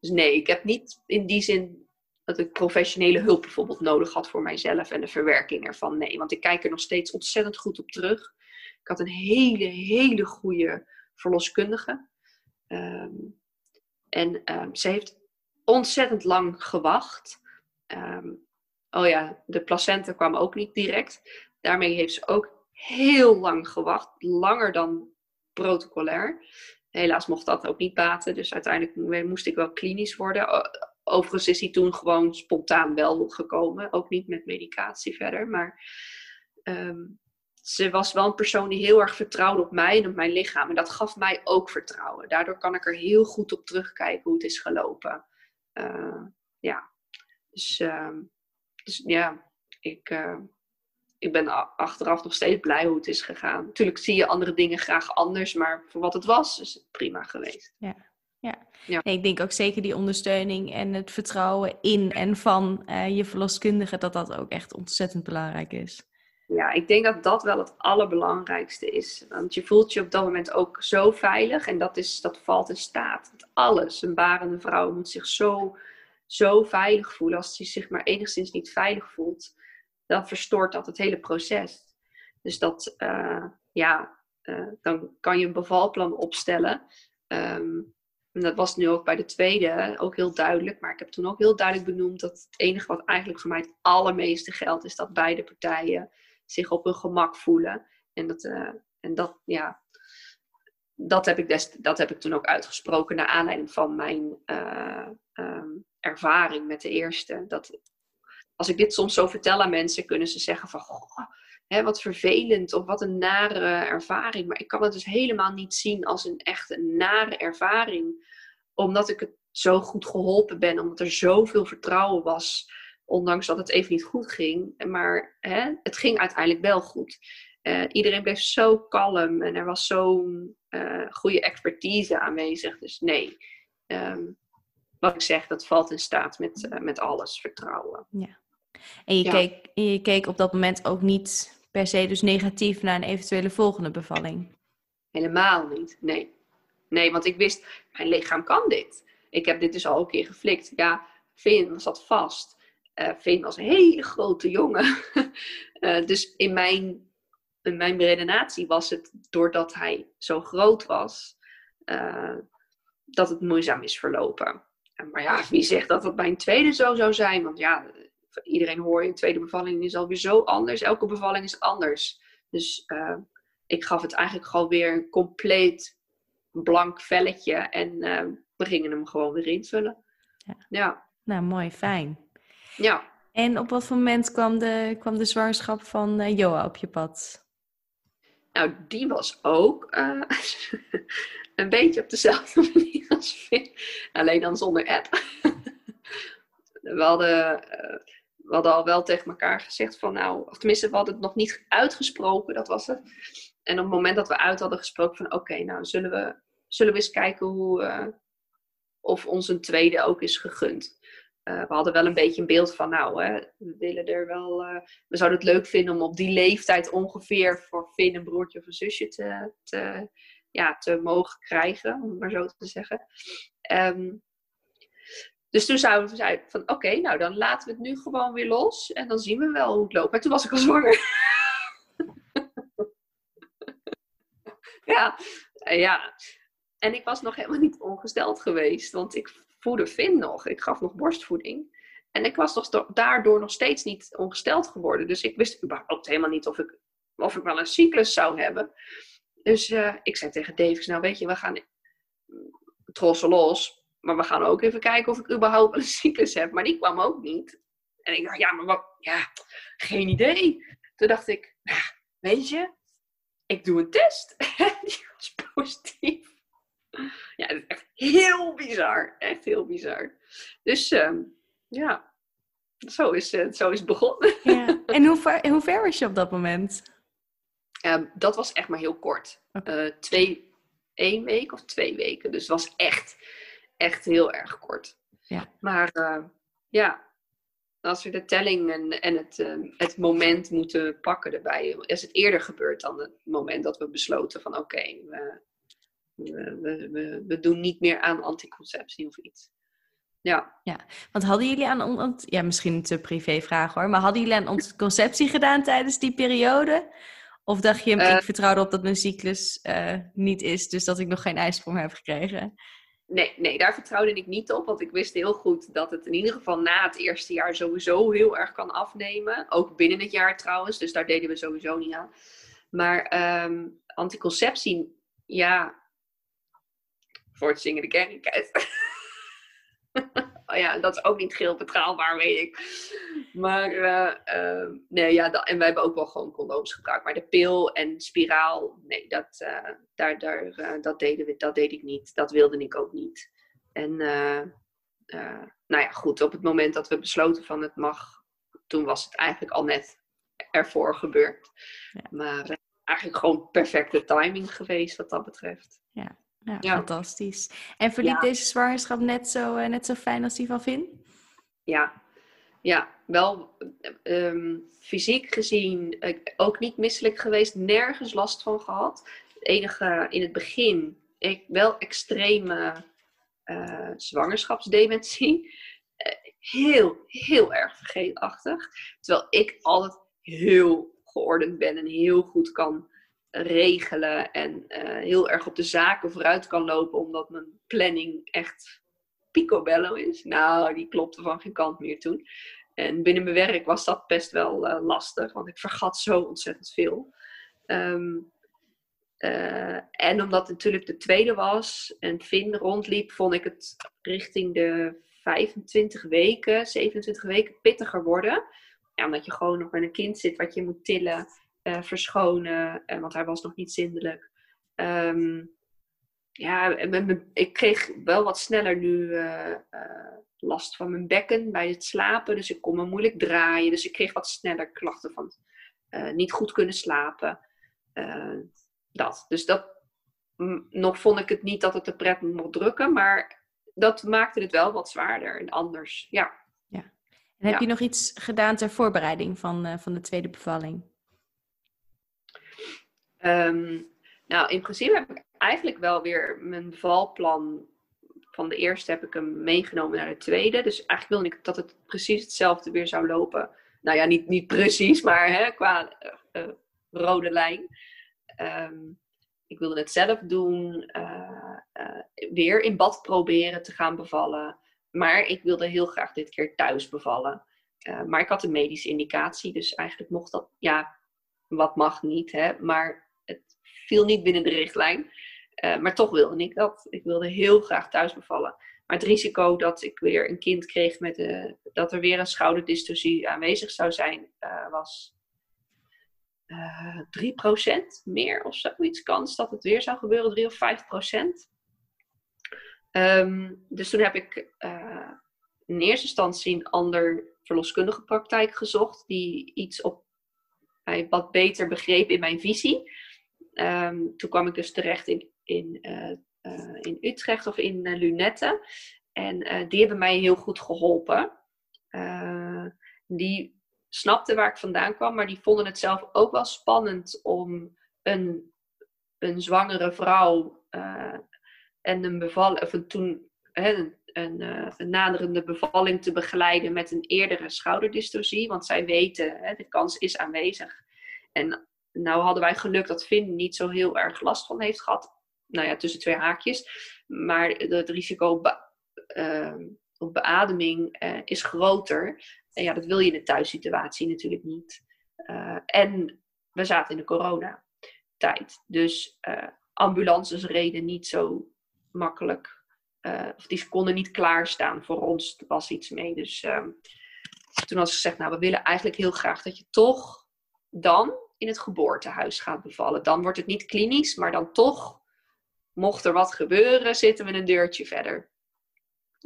Dus nee, ik heb niet in die zin dat ik professionele hulp bijvoorbeeld nodig had voor mijzelf en de verwerking ervan. Nee, want ik kijk er nog steeds ontzettend goed op terug. Ik had een hele, hele goede verloskundige. Um, en um, ze heeft ontzettend lang gewacht. Um, oh ja, de placenta kwam ook niet direct. Daarmee heeft ze ook heel lang gewacht. Langer dan protocolair. Helaas mocht dat ook niet baten. Dus uiteindelijk moest ik wel klinisch worden. Overigens is hij toen gewoon spontaan wel gekomen. Ook niet met medicatie verder. Maar um, ze was wel een persoon die heel erg vertrouwde op mij en op mijn lichaam. En dat gaf mij ook vertrouwen. Daardoor kan ik er heel goed op terugkijken hoe het is gelopen. Uh, ja, dus, uh, dus, ja, ik, uh, ik ben achteraf nog steeds blij hoe het is gegaan. Natuurlijk zie je andere dingen graag anders, maar voor wat het was, is het prima geweest. Ja. Ja, ja. ik denk ook zeker die ondersteuning en het vertrouwen in en van je verloskundige, dat dat ook echt ontzettend belangrijk is. Ja, ik denk dat dat wel het allerbelangrijkste is. Want je voelt je op dat moment ook zo veilig en dat, is, dat valt in staat. alles, een barende vrouw moet zich zo, zo veilig voelen. Als ze zich maar enigszins niet veilig voelt, dan verstoort dat het hele proces. Dus dat, uh, ja, uh, dan kan je een bevalplan opstellen. Um, en dat was nu ook bij de tweede ook heel duidelijk. Maar ik heb toen ook heel duidelijk benoemd dat het enige wat eigenlijk voor mij het allermeeste geldt, is dat beide partijen zich op hun gemak voelen. En dat, uh, en dat ja, dat heb, ik dat heb ik toen ook uitgesproken naar aanleiding van mijn uh, um, ervaring met de eerste. Dat als ik dit soms zo vertel aan mensen, kunnen ze zeggen van, goh, hè, wat vervelend of wat een nare ervaring. Maar ik kan het dus helemaal niet zien als een echt een nare ervaring, omdat ik het zo goed geholpen ben, omdat er zoveel vertrouwen was Ondanks dat het even niet goed ging. Maar hè, het ging uiteindelijk wel goed. Uh, iedereen bleef zo kalm en er was zo'n uh, goede expertise aanwezig. Dus nee, um, wat ik zeg, dat valt in staat met, uh, met alles, vertrouwen. Ja. En je, ja. keek, je keek op dat moment ook niet per se dus negatief naar een eventuele volgende bevalling? Helemaal niet, nee. Nee, want ik wist, mijn lichaam kan dit. Ik heb dit dus al een keer geflikt. Ja, Finn zat vast. Uh, Finn was een hele grote jongen. uh, [LAUGHS] dus in mijn, in mijn redenatie was het, doordat hij zo groot was, uh, dat het moeizaam is verlopen. Maar ja, wie zegt dat het bij een tweede zo zou zijn? Want ja, iedereen hoor je, een tweede bevalling is alweer zo anders. Elke bevalling is anders. Dus uh, ik gaf het eigenlijk gewoon weer een compleet blank velletje. En uh, we gingen hem gewoon weer invullen. Ja. ja. Nou, mooi, fijn. Ja. En op wat voor moment kwam de, kwam de zwangerschap van uh, Joa op je pad? Nou, die was ook [LAUGHS] een beetje op dezelfde [LAUGHS] manier als Finn. Alleen dan zonder app. [LAUGHS] we hadden we hadden al wel tegen elkaar gezegd van nou, of tenminste, we hadden het nog niet uitgesproken, dat was het. En op het moment dat we uit hadden gesproken van oké, nou zullen we, zullen we eens kijken hoe, uh, of ons een tweede ook is gegund. Uh, we hadden wel een beetje een beeld van nou, hè, we willen er wel, uh, we zouden het leuk vinden om op die leeftijd ongeveer voor Finn een broertje of een zusje te, te, ja, te mogen krijgen, om het maar zo te zeggen. Um, dus toen zouden we van oké, nou dan laten we het nu gewoon weer los. En dan zien we wel hoe het loopt. Maar toen was ik al zwanger. [LAUGHS] ja, ja. En ik was nog helemaal niet ongesteld geweest. Want ik voedde Finn nog. Ik gaf nog borstvoeding. En ik was nog daardoor nog steeds niet ongesteld geworden. Dus ik wist überhaupt helemaal niet of ik, of ik wel een cyclus zou hebben. Dus uh, ik zei tegen Davis, nou weet je, we gaan trossen los. Maar we gaan ook even kijken of ik überhaupt een cyclus heb. Maar die kwam ook niet. En ik dacht, ja, maar wat? Ja, geen idee. Toen dacht ik, nou, weet je, ik doe een test. [LAUGHS] die was positief. Ja, dat is echt heel bizar. Echt heel bizar. Dus uh, ja, zo is, uh, zo is het begonnen. Ja. En hoe ver, hoe ver was je op dat moment? Um, dat was echt maar heel kort. Okay. Uh, twee, één week of twee weken. Dus het was echt echt heel erg kort. Ja. Maar uh, ja, als we de telling en, en het, uh, het moment moeten pakken erbij, is het eerder gebeurd dan het moment dat we besloten van oké, okay, we, we, we, we, doen niet meer aan anticonceptie of iets. Ja. ja, want hadden jullie aan, ja misschien een te privé vraag hoor, maar hadden jullie aan anticonceptie gedaan tijdens die periode? Of dacht je, ik vertrouw erop dat mijn cyclus niet is, dus dat ik nog geen ijsprong heb gekregen? Nee, nee, daar vertrouwde ik niet op. Want ik wist heel goed dat het in ieder geval na het eerste jaar sowieso heel erg kan afnemen. Ook binnen het jaar trouwens. Dus daar deden we sowieso niet aan. Maar um, anticonceptie, ja. Voor het zingen de kerk. [LAUGHS] oh ja, dat is ook niet heel betrouwbaar, weet ik. Maar uh, uh, nee, ja, dat, en we hebben ook wel gewoon condooms gebruikt. Maar de pil en spiraal, nee, dat, uh, daar, daar, dat, deden we, dat deed ik niet. Dat wilde ik ook niet. En nou ja, goed, op het moment dat we besloten van het mag, toen was het eigenlijk al net ervoor gebeurd. Ja. Maar eigenlijk gewoon perfecte timing geweest wat dat betreft. Ja, ja, ja. fantastisch. En verliep ja. deze zwangerschap net zo, net zo fijn als die van Vin? Ja, ja, wel um, fysiek gezien uh, ook niet misselijk geweest, nergens last van gehad. Het enige in het begin, ik, wel extreme uh, zwangerschapsdementie. Heel, heel erg vergeetachtig. Terwijl ik altijd heel geordend ben en heel goed kan regelen en heel erg op de zaken vooruit kan lopen, omdat mijn planning echt picobello is. Nou, die klopte van geen kant meer toen. En binnen mijn werk was dat best wel uh, lastig, want ik vergat zo ontzettend veel. Um, uh, en omdat het natuurlijk de tweede was en Finn rondliep, vond ik het richting de 25 weken, 27 weken pittiger worden. Ja, omdat je gewoon nog met een kind zit wat je moet tillen, uh, verschonen, want hij was nog niet zindelijk. Um, ja, ik kreeg wel wat sneller nu uh, uh, last van mijn bekken bij het slapen. Dus ik kon me moeilijk draaien. Dus ik kreeg wat sneller klachten van niet goed kunnen slapen. dat. Dus dat, nog vond ik het niet dat het de pret mocht drukken, maar dat maakte het wel wat zwaarder en anders. Ja. ja. En heb je nog iets gedaan ter voorbereiding van, uh, van de tweede bevalling? Ehm, nou, in principe heb ik eigenlijk wel weer mijn bevalplan van de eerste heb ik hem meegenomen naar de tweede. Dus eigenlijk wilde ik dat het precies hetzelfde weer zou lopen. Nou ja, niet, niet precies, maar hè, qua uh, rode lijn. Um, ik wilde het zelf doen, uh, weer in bad proberen te gaan bevallen. Maar ik wilde heel graag dit keer thuis bevallen. Maar ik had een medische indicatie, dus eigenlijk mocht dat, ja, wat mag niet, hè? maar viel niet binnen de richtlijn. maar toch wilde ik dat. Ik wilde heel graag thuis bevallen. Maar het risico dat ik weer een kind kreeg met de, dat er weer een schouderdystocie aanwezig zou zijn, was uh, eh, 3% meer of zoiets kans dat het weer zou gebeuren, 3 of 5%. Um, ehm, dus toen heb ik in eerste instantie een ander verloskundige praktijk gezocht, die iets op mij wat beter begreep in mijn visie. Um, toen kwam ik dus terecht in, in, uh, in Utrecht of in Lunette. En die hebben mij heel goed geholpen. die snapte waar ik vandaan kwam, maar die vonden het zelf ook wel spannend om een, een zwangere vrouw en een bevalling, of toen hè, een, een, een, naderende bevalling te begeleiden met een eerdere schouderdystocie, want zij weten, hè, de kans is aanwezig. En nou hadden wij geluk dat Finn niet zo heel erg last van heeft gehad, nou ja, tussen twee haakjes, maar het risico op, uh, op beademing uh, is groter. En ja, dat wil je in de thuissituatie natuurlijk niet. Uh, en we zaten in de coronatijd. Dus uh, ambulances reden niet zo makkelijk. Of die konden niet klaarstaan. Voor ons was iets mee. Dus ehm, toen was gezegd, nou we willen eigenlijk heel graag dat je toch dan in het geboortehuis gaat bevallen. Dan wordt het niet klinisch, maar dan toch, mocht er wat gebeuren, zitten we een deurtje verder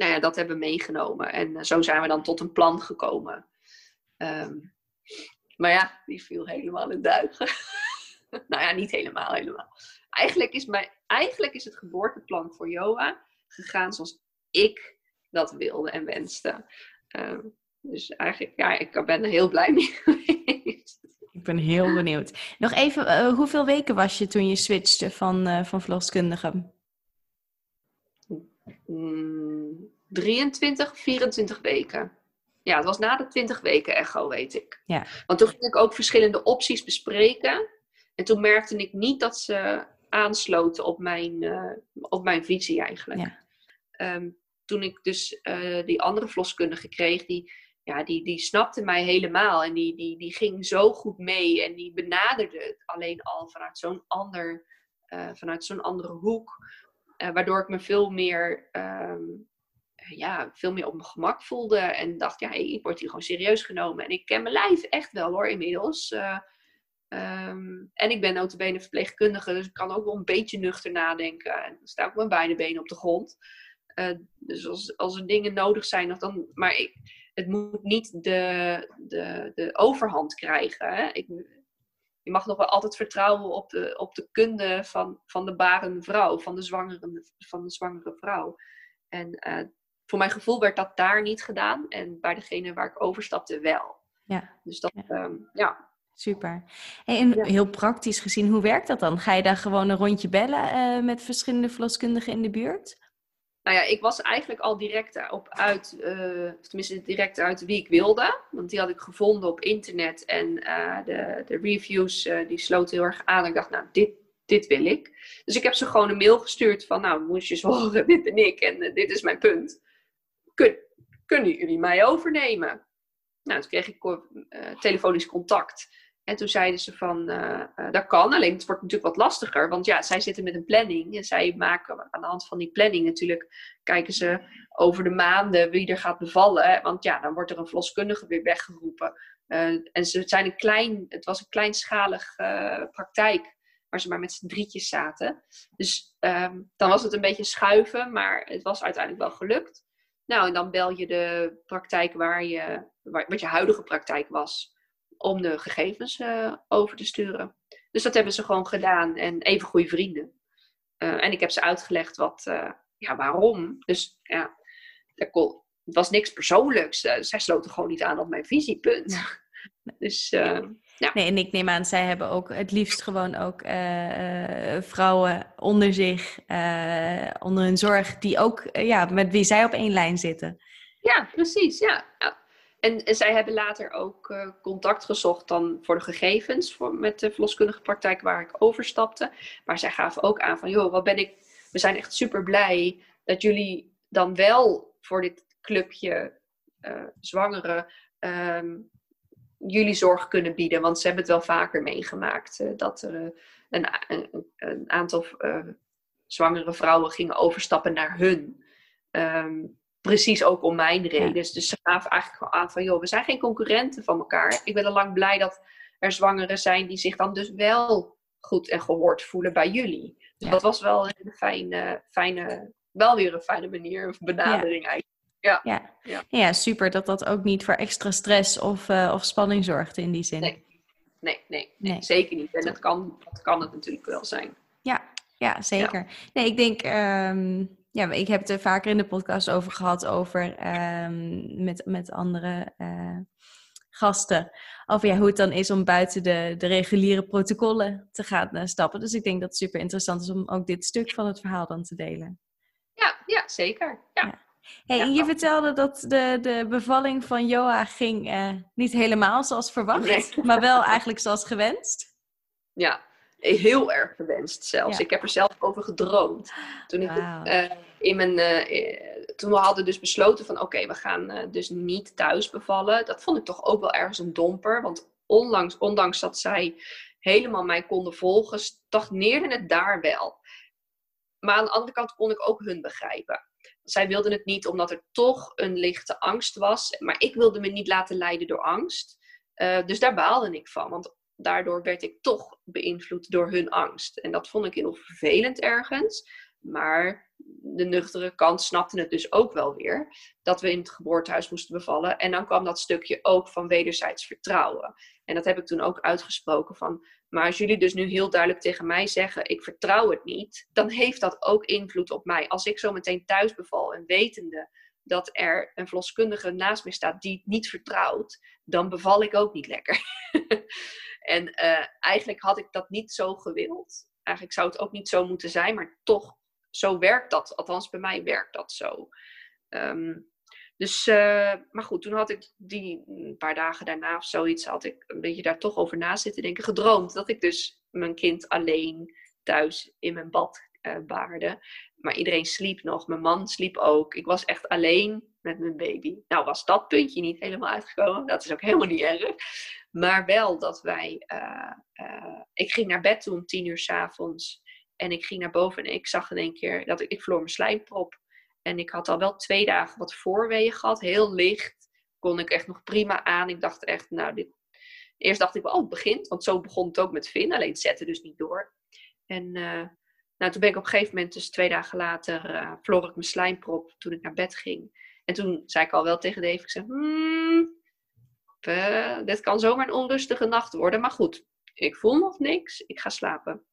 nou ja, dat hebben we meegenomen. En eh, zo zijn we dan tot een plan gekomen. Ehm, maar ja, die viel helemaal in duigen. [LAUGHS] nou ja, niet helemaal, helemaal. Eigenlijk is, mijn, eigenlijk is het geboorteplan voor Joa gegaan zoals ik dat wilde en wenste. Ehm, dus eigenlijk, ja, ik ben er heel blij [LAUGHS] mee. Ik ben heel benieuwd. Nog even, uh, hoeveel weken was je toen je switchte van, uh, van verloskundige? 23, 24 weken. Ja, het was na de 20 weken echo, weet ik. Ja. Want toen ging ik ook verschillende opties bespreken. En toen merkte ik niet dat ze aansloten op mijn, uh, op mijn visie eigenlijk. Ja. Um, toen ik dus die andere verloskundige kreeg, die, ja, die, die snapte mij helemaal. En die, die, die ging zo goed mee. En die benaderde het alleen al vanuit zo'n ander, uh, vanuit zo'n andere hoek. Uh, waardoor ik me veel meer, um, ja, veel meer op mijn gemak voelde. En dacht, ja, ik word hier gewoon serieus genomen. En ik ken mijn lijf echt wel hoor, inmiddels. Uh, um, en ik ben notabene verpleegkundige, dus ik kan ook wel een beetje nuchter nadenken. En dan sta ik met beide benen op de grond. Dus als, als er dingen nodig zijn, dan... Maar ik, het moet niet de, de, de overhand krijgen. Hè? Ik, je mag nog wel altijd vertrouwen op de, op de kunde van, van de barende vrouw, van de zwangere, van de zwangere vrouw. En uh, voor mijn gevoel werd dat daar niet gedaan en bij degene waar ik overstapte wel. Ja. Dus dat, ja. Um, ja. Super. En ja. heel praktisch gezien, hoe werkt dat dan? Ga je daar gewoon een rondje bellen uh, met verschillende verloskundigen in de buurt? Nou ja, ik was eigenlijk al direct op uit, uh, tenminste direct uit wie ik wilde. Want die had ik gevonden op internet. En uh, de, de reviews uh, die sloten heel erg aan. Ik dacht, nou, dit, dit wil ik. Dus ik heb ze gewoon een mail gestuurd van, nou, moest je horen, [LAUGHS] dit ben ik en dit is mijn punt. Kun, kunnen jullie mij overnemen? Nou, toen kreeg ik telefonisch contact. En toen zeiden ze van, uh, uh, dat kan, alleen het wordt natuurlijk wat lastiger. Want ja, zij zitten met een planning. En zij maken aan de hand van die planning natuurlijk, kijken ze over de maanden wie er gaat bevallen. Want ja, dan wordt er een verloskundige weer weggeroepen. Uh, en ze zijn een klein, het was een kleinschalig praktijk, waar ze maar met z'n drietjes zaten. Dus um, dan was het een beetje schuiven, maar het was uiteindelijk wel gelukt. Nou, en dan bel je de praktijk waar je, wat je huidige praktijk was om de gegevens uh, over te sturen. Dus dat hebben ze gewoon gedaan en even goede vrienden. Eh, en ik heb ze uitgelegd wat, uh, ja, waarom. Dus ja, het was niks persoonlijks. Zij sloten gewoon niet aan op mijn visiepunt. [LAUGHS] dus ja. Nee, en ik neem aan, zij hebben ook het liefst gewoon ook vrouwen onder zich, onder hun zorg, die ook, ja, met wie zij op één lijn zitten. Ja, precies. Ja. En, en, zij hebben later ook uh, contact gezocht dan voor de gegevens voor, met de verloskundige praktijk waar ik overstapte. Maar zij gaven ook aan van, joh, wat ben ik, we zijn echt super blij dat jullie dan wel voor dit clubje uh, zwangeren um, jullie zorg kunnen bieden. Want ze hebben het wel vaker meegemaakt uh, dat er een, een, een, aantal zwangere vrouwen gingen overstappen naar hun. Um, precies ook om mijn reden. Dus ze gaven eigenlijk gewoon aan van, joh, we zijn geen concurrenten van elkaar. Ik ben al lang blij dat er zwangeren zijn die zich dan dus wel goed en gehoord voelen bij jullie. Dus dat was wel een fijne, fijne, wel weer een fijne manier of benadering eigenlijk. Ja. Ja. Ja. ja, super dat dat ook niet voor extra stress of, uh, of spanning zorgde in die zin. Nee, nee, nee, nee, zeker niet. En dat kan, dat kan het natuurlijk wel zijn. Ja, ja zeker. Nee, ik denk, um, ja, ik heb het er vaker in de podcast over gehad, over um, met, met andere uh, gasten. Over ja, hoe het dan is om buiten de, de reguliere protocollen te gaan uh, stappen. Dus ik denk dat het super interessant is om ook dit stuk van het verhaal dan te delen. Ja, ja zeker. Ja. ja. Hey, ja, je vertelde dat de, de bevalling van Joa ging uh, niet helemaal zoals verwacht, nee. maar wel eigenlijk zoals gewenst. Ja, heel erg gewenst zelfs. Ik heb er zelf over gedroomd. Toen, ik, uh, in mijn, uh, toen we hadden dus besloten van oké, we gaan uh, dus niet thuis bevallen. Dat vond ik toch ook wel ergens een domper. Want onlangs, ondanks dat zij helemaal mij konden volgen, stagneerde het daar wel. Maar aan de andere kant kon ik ook hun begrijpen. Zij wilden het niet omdat er toch een lichte angst was. Maar ik wilde me niet laten leiden door angst. dus daar baalde ik van. Want daardoor werd ik toch beïnvloed door hun angst. En dat vond ik heel vervelend ergens. Maar de nuchtere kant snapte het dus ook wel weer. Dat we in het geboortehuis moesten bevallen. En dan kwam dat stukje ook van wederzijds vertrouwen. En dat heb ik toen ook uitgesproken van. Maar als jullie dus nu heel duidelijk tegen mij zeggen: ik vertrouw het niet, dan heeft dat ook invloed op mij. Als ik zo meteen thuis beval en wetende dat er een verloskundige naast me staat die niet vertrouwt, dan beval ik ook niet lekker. [LAUGHS] En uh, eigenlijk had ik dat niet zo gewild. Eigenlijk zou het ook niet zo moeten zijn, maar toch, zo werkt dat. Althans, bij mij werkt dat zo. Um, dus, uh, maar goed, toen had ik die een paar dagen daarna of zoiets, had ik een beetje daar toch over na zitten denken, gedroomd. Dat ik dus mijn kind alleen thuis in mijn bad uh, baarde. Maar iedereen sliep nog, mijn man sliep ook. Ik was echt alleen met mijn baby. Nou was dat puntje niet helemaal uitgekomen, dat is ook helemaal niet erg. Maar wel dat wij. Uh, uh, ik ging naar bed toen om tien uur s avonds. En ik ging naar boven en ik zag in één keer dat ik, ik verloor mijn slijmprop. En ik had al wel twee dagen wat voorweeën gehad. Heel licht. Kon ik echt nog prima aan. Ik dacht echt, nou, dit. Eerst dacht ik oh, het begint. Want zo begon het ook met Finn. Alleen het zette dus niet door. En nou, toen ben ik op een gegeven moment, dus twee dagen later, uh, ik mijn slijmprop toen ik naar bed ging. En toen zei ik al wel tegen Dave, ik zei, hmm, uh, dit kan zomaar een onrustige nacht worden. Maar goed, ik voel nog niks. Ik ga slapen.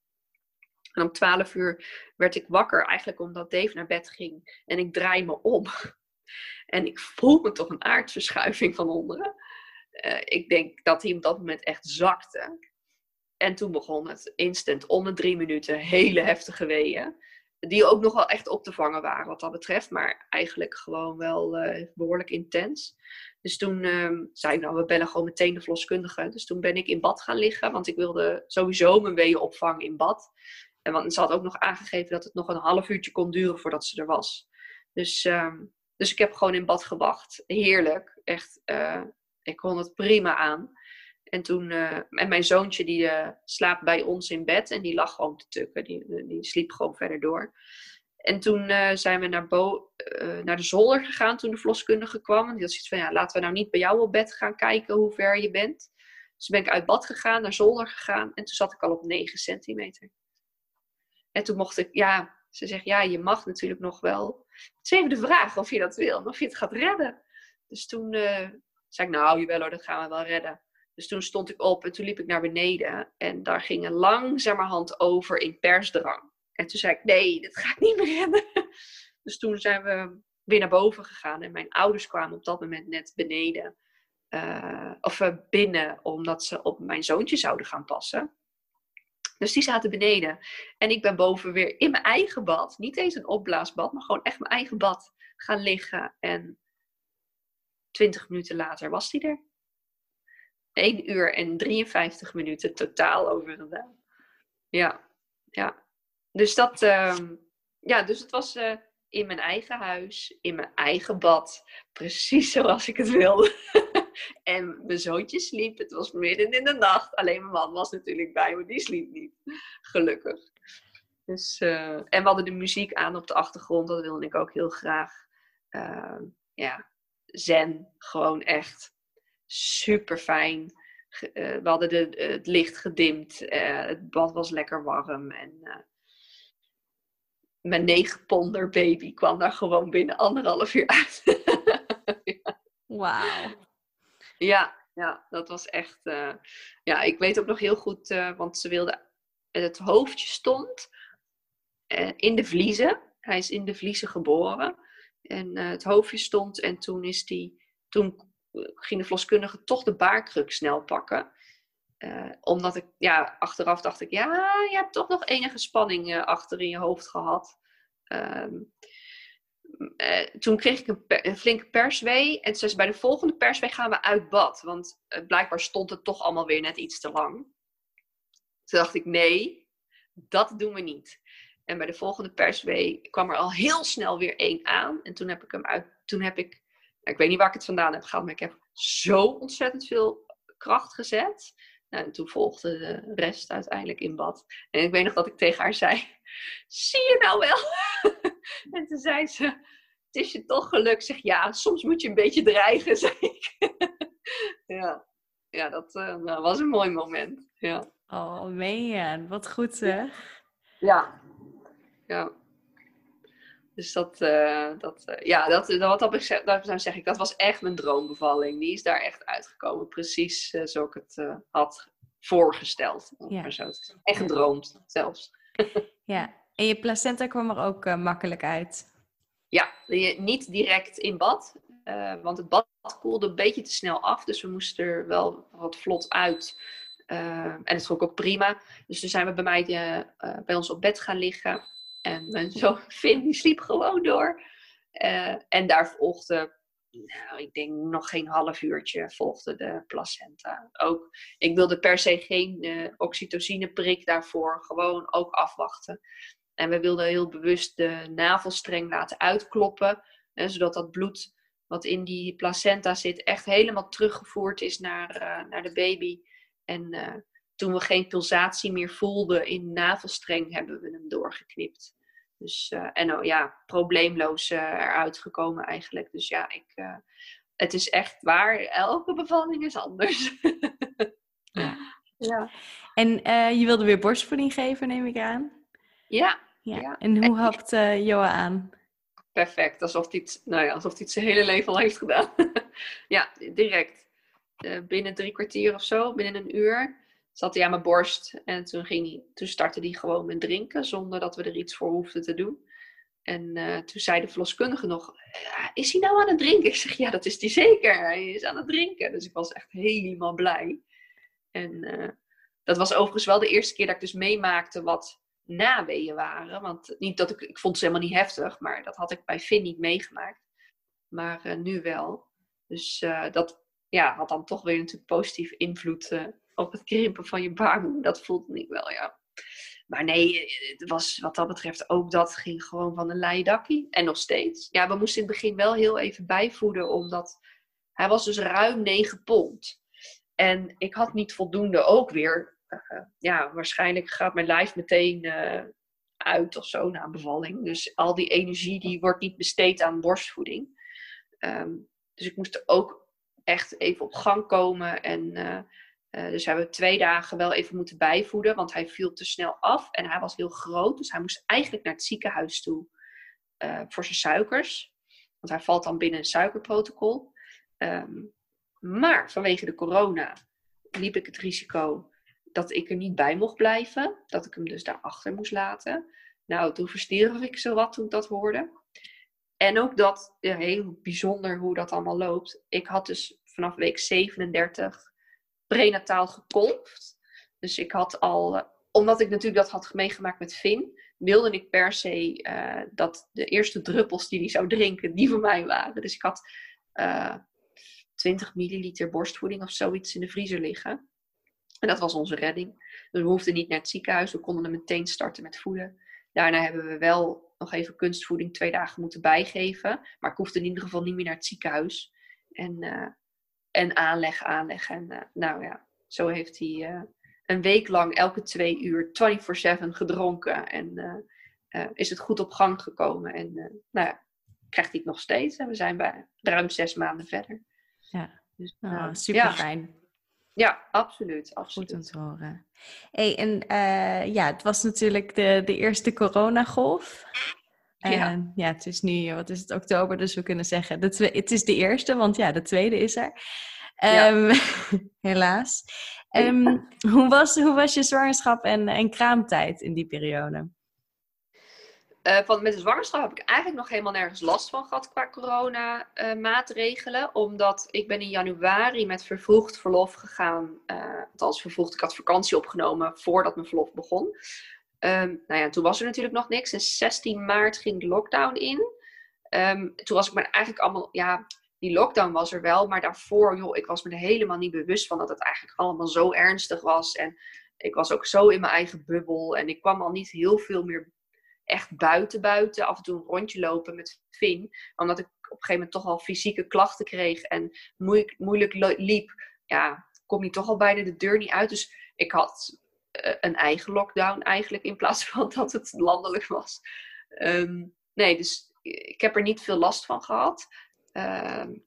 En om 12 uur werd ik wakker, eigenlijk omdat Dave naar bed ging. En ik draai me om. [LAUGHS] En ik voel me toch een aardverschuiving van onderen. Uh, ik denk dat hij op dat moment echt zakte. En toen begon het instant om de drie minuten hele heftige weeën. Die ook nog wel echt op te vangen waren wat dat betreft. Maar eigenlijk gewoon wel uh, behoorlijk intens. Dus toen uh, zei ik, nou, we bellen gewoon meteen de verloskundige. Dus toen ben ik in bad gaan liggen, want ik wilde sowieso mijn weeën opvangen in bad. En want ze had ook nog aangegeven dat het nog een half uurtje kon duren voordat ze er was. Dus, uh, dus ik heb gewoon in bad gewacht. Heerlijk. Echt, uh, ik kon het prima aan. En toen, uh, en mijn zoontje die uh, slaapt bij ons in bed en die lag gewoon te tukken. Die, die sliep gewoon verder door. En toen uh, zijn we naar, Bo naar de zolder gegaan toen de verloskundige kwam. En die had zoiets van, ja, laten we nou niet bij jou op bed gaan kijken hoe ver je bent. Dus ben ik uit bad gegaan, naar zolder gegaan. En toen zat ik al op 9 centimeter. En toen mocht ik, ja, ze zegt, ja, je mag natuurlijk nog wel. Het is even de vraag of je dat wil, of je het gaat redden. Dus toen zei ik, nou, jawel hoor, dat gaan we wel redden. Dus toen stond ik op en toen liep ik naar beneden. En daar ging een langzamerhand over in persdrang. En toen zei ik, nee, dit ga ik niet meer redden. [LAUGHS] Dus toen zijn we weer naar boven gegaan. En mijn ouders kwamen op dat moment net beneden. Uh, of uh, binnen, omdat ze op mijn zoontje zouden gaan passen. Dus die zaten beneden. En ik ben boven weer in mijn eigen bad. Niet eens een opblaasbad, maar gewoon echt mijn eigen bad gaan liggen. En twintig minuten later was die er. 1 uur en 53 minuten totaal over gedaan. Ja, ja. Dus dat, uh, ja, dus het was uh, in mijn eigen huis, in mijn eigen bad, precies zoals ik het wilde. [LAUGHS] en mijn zoontje sliep, het was midden in de nacht. Alleen mijn man was natuurlijk bij me, die sliep niet. Gelukkig. Dus, uh, en we hadden de muziek aan op de achtergrond, dat wilde ik ook heel graag. Uh, ja, zen, gewoon echt super fijn. Uh, we hadden de, het licht gedimd, het bad was lekker warm en mijn negen ponder baby kwam daar gewoon binnen anderhalf uur uit. [LAUGHS] ja. Wauw. Ja, ja, dat was echt. Ja, ik weet ook nog heel goed, want ze wilde. Het hoofdje stond in de vliezen. Hij is in de vliezen geboren. En het hoofdje stond en toen is die. Toen verloskundige toch de baarkruk snel pakken. omdat ik, ja, achteraf dacht ik, ja, je hebt toch nog enige spanning achter in je hoofd gehad. Um, uh, toen kreeg ik een, flinke perswee. En zei ze, bij de volgende perswee gaan we uit bad. Want uh, blijkbaar stond het toch allemaal weer net iets te lang. Toen dacht ik, nee, dat doen we niet. En bij de volgende perswee kwam er al heel snel weer één aan. En toen heb ik hem uit. Toen heb ik. Ik weet niet waar ik het vandaan heb gehaald, maar ik heb zo ontzettend veel kracht gezet. Nou, en toen volgde de rest uiteindelijk in bad. En ik weet nog dat ik tegen haar zei: Zie je nou wel? [LAUGHS] en toen zei ze: Het is je toch gelukt? Zeg ja, soms moet je een beetje dreigen, [LAUGHS] zei ik. ja. ja, dat uh, nou, was een mooi moment. Ja. Oh, man, wat goed zeg. Ja, ja. Dus dat, uh, dat uh, ja, dat, wat dat betreft, dan zeg ik, dat was echt mijn droombevalling. Die is daar echt uitgekomen, precies uh, zoals ik het had voorgesteld. Ja. Echt gedroomd zelfs. [LAUGHS] ja, en je placenta kwam er ook makkelijk uit? Ja, niet direct in bad, want het bad koelde een beetje te snel af. Dus we moesten er wel wat vlot uit. en het ik ook prima. Dus toen zijn we bij mij bij ons op bed gaan liggen. En [LAUGHS] mijn zoon Finn, die sliep gewoon door. Uh, en daar volgde, nou, ik denk nog geen half uurtje, volgde de placenta. Ook, ik wilde per se geen uh, oxytocineprik daarvoor, gewoon ook afwachten. En we wilden heel bewust de navelstreng laten uitkloppen, hè, zodat dat bloed wat in die placenta zit echt helemaal teruggevoerd is naar, naar de baby. En toen we geen pulsatie meer voelden in navelstreng, hebben we hem doorgeknipt. Dus, uh, en oh, ja, probleemloos uh, eruit gekomen eigenlijk. Dus ja, ik, uh, het is echt waar. Elke bevalling is anders. ja. [LAUGHS] ja. En je wilde weer borstvoeding geven, neem ik aan? Ja. ja. ja. En hoe hapt Joa aan? Perfect. Alsof hij het, nou ja, alsof hij het zijn hele leven al heeft gedaan. [LAUGHS] ja, direct. binnen drie kwartier of zo, binnen een uur zat hij aan mijn borst. En toen, ging hij, toen startte hij gewoon met drinken, zonder dat we er iets voor hoefden te doen. En uh, toen zei de verloskundige nog, is hij nou aan het drinken? Ik zeg, ja, dat is hij zeker. Hij is aan het drinken. Dus ik was echt helemaal blij. En uh, dat was overigens wel de eerste keer dat ik dus meemaakte wat naweeën waren. Want niet dat ik, ik vond ze helemaal niet heftig, maar dat had ik bij Finn niet meegemaakt. Maar nu wel. Dus dat ja, had dan toch weer natuurlijk positief invloed op het krimpen van je baarmoeder. Dat voelde niet wel, ja. Maar nee, het was wat dat betreft ook dat ging gewoon van een leidakkie. En nog steeds. Ja, we moesten in het begin wel heel even bijvoeden, omdat hij was dus ruim 9 pond. En ik had niet voldoende ook weer. Uh, ja, waarschijnlijk gaat mijn lijf meteen uh, uit of zo na bevalling. Dus al die energie die wordt niet besteed aan borstvoeding. Um, dus ik moest er ook echt even op gang komen en uh, uh, dus hebben we twee dagen wel even moeten bijvoeden, want hij viel te snel af en hij was heel groot. Dus hij moest eigenlijk naar het ziekenhuis toe uh, voor zijn suikers. Want hij valt dan binnen een suikerprotocol. Um, maar vanwege de corona liep ik het risico dat ik er niet bij mocht blijven. Dat ik hem dus daarachter moest laten. Nou, toen verstierf ik zo wat toen ik dat hoorde. En ook dat, heel bijzonder hoe dat allemaal loopt. Ik had dus vanaf week 37 prenataal gekolfd. Dus ik had al, eh, omdat ik natuurlijk dat had meegemaakt met Finn, wilde ik per se uh, dat de eerste druppels die hij zou drinken, die voor mij waren. Dus ik had uh, 20 milliliter borstvoeding of zoiets in de vriezer liggen. En dat was onze redding. Dus we hoefden niet naar het ziekenhuis, we konden hem meteen starten met voeden. Daarna hebben we wel nog even kunstvoeding twee dagen moeten bijgeven. Maar ik hoefde in ieder geval niet meer naar het ziekenhuis. En, uh, en aanleg, aanleg. En uh, nou ja, zo heeft hij uh, een week lang elke twee uur 24-7 gedronken. En is het goed op gang gekomen. En nou ja, krijgt hij het nog steeds. En we zijn bij ruim zes maanden verder. Ja, dus, oh, super fijn. Ja, absoluut. absoluut. Goed om te horen. Hey, en uh, ja, het was natuurlijk de, de eerste coronagolf. En ja. ja, het is nu, wat is het, oktober, dus we kunnen zeggen, twe- het is de eerste, want ja, de tweede is er. Um, ja. [LAUGHS] helaas. Um, hoe, was, hoe was je zwangerschap en, en kraamtijd in die periode? Uh, van, met de zwangerschap heb ik eigenlijk nog helemaal nergens last van gehad qua corona-maatregelen. Uh, omdat ik ben in januari met vervroegd verlof gegaan. Uh, althans, vervroegd. Ik had vakantie opgenomen voordat mijn verlof begon. Um, nou ja, toen was er natuurlijk nog niks. En 16 maart ging de lockdown in. Um, toen was ik me eigenlijk allemaal... Ja, die lockdown was er wel. Maar daarvoor, joh, ik was me er helemaal niet bewust van dat het eigenlijk allemaal zo ernstig was. En ik was ook zo in mijn eigen bubbel. En ik kwam al niet heel veel meer echt buiten buiten. Af en toe een rondje lopen met Finn. Omdat ik op een gegeven moment toch al fysieke klachten kreeg en moeilijk, moeilijk liep. Ja, kom je toch al bijna de deur niet uit. Dus ik had een eigen lockdown eigenlijk in plaats [LAUGHS] van dat het landelijk was. Um, nee, dus ik heb er niet veel last van gehad. Um,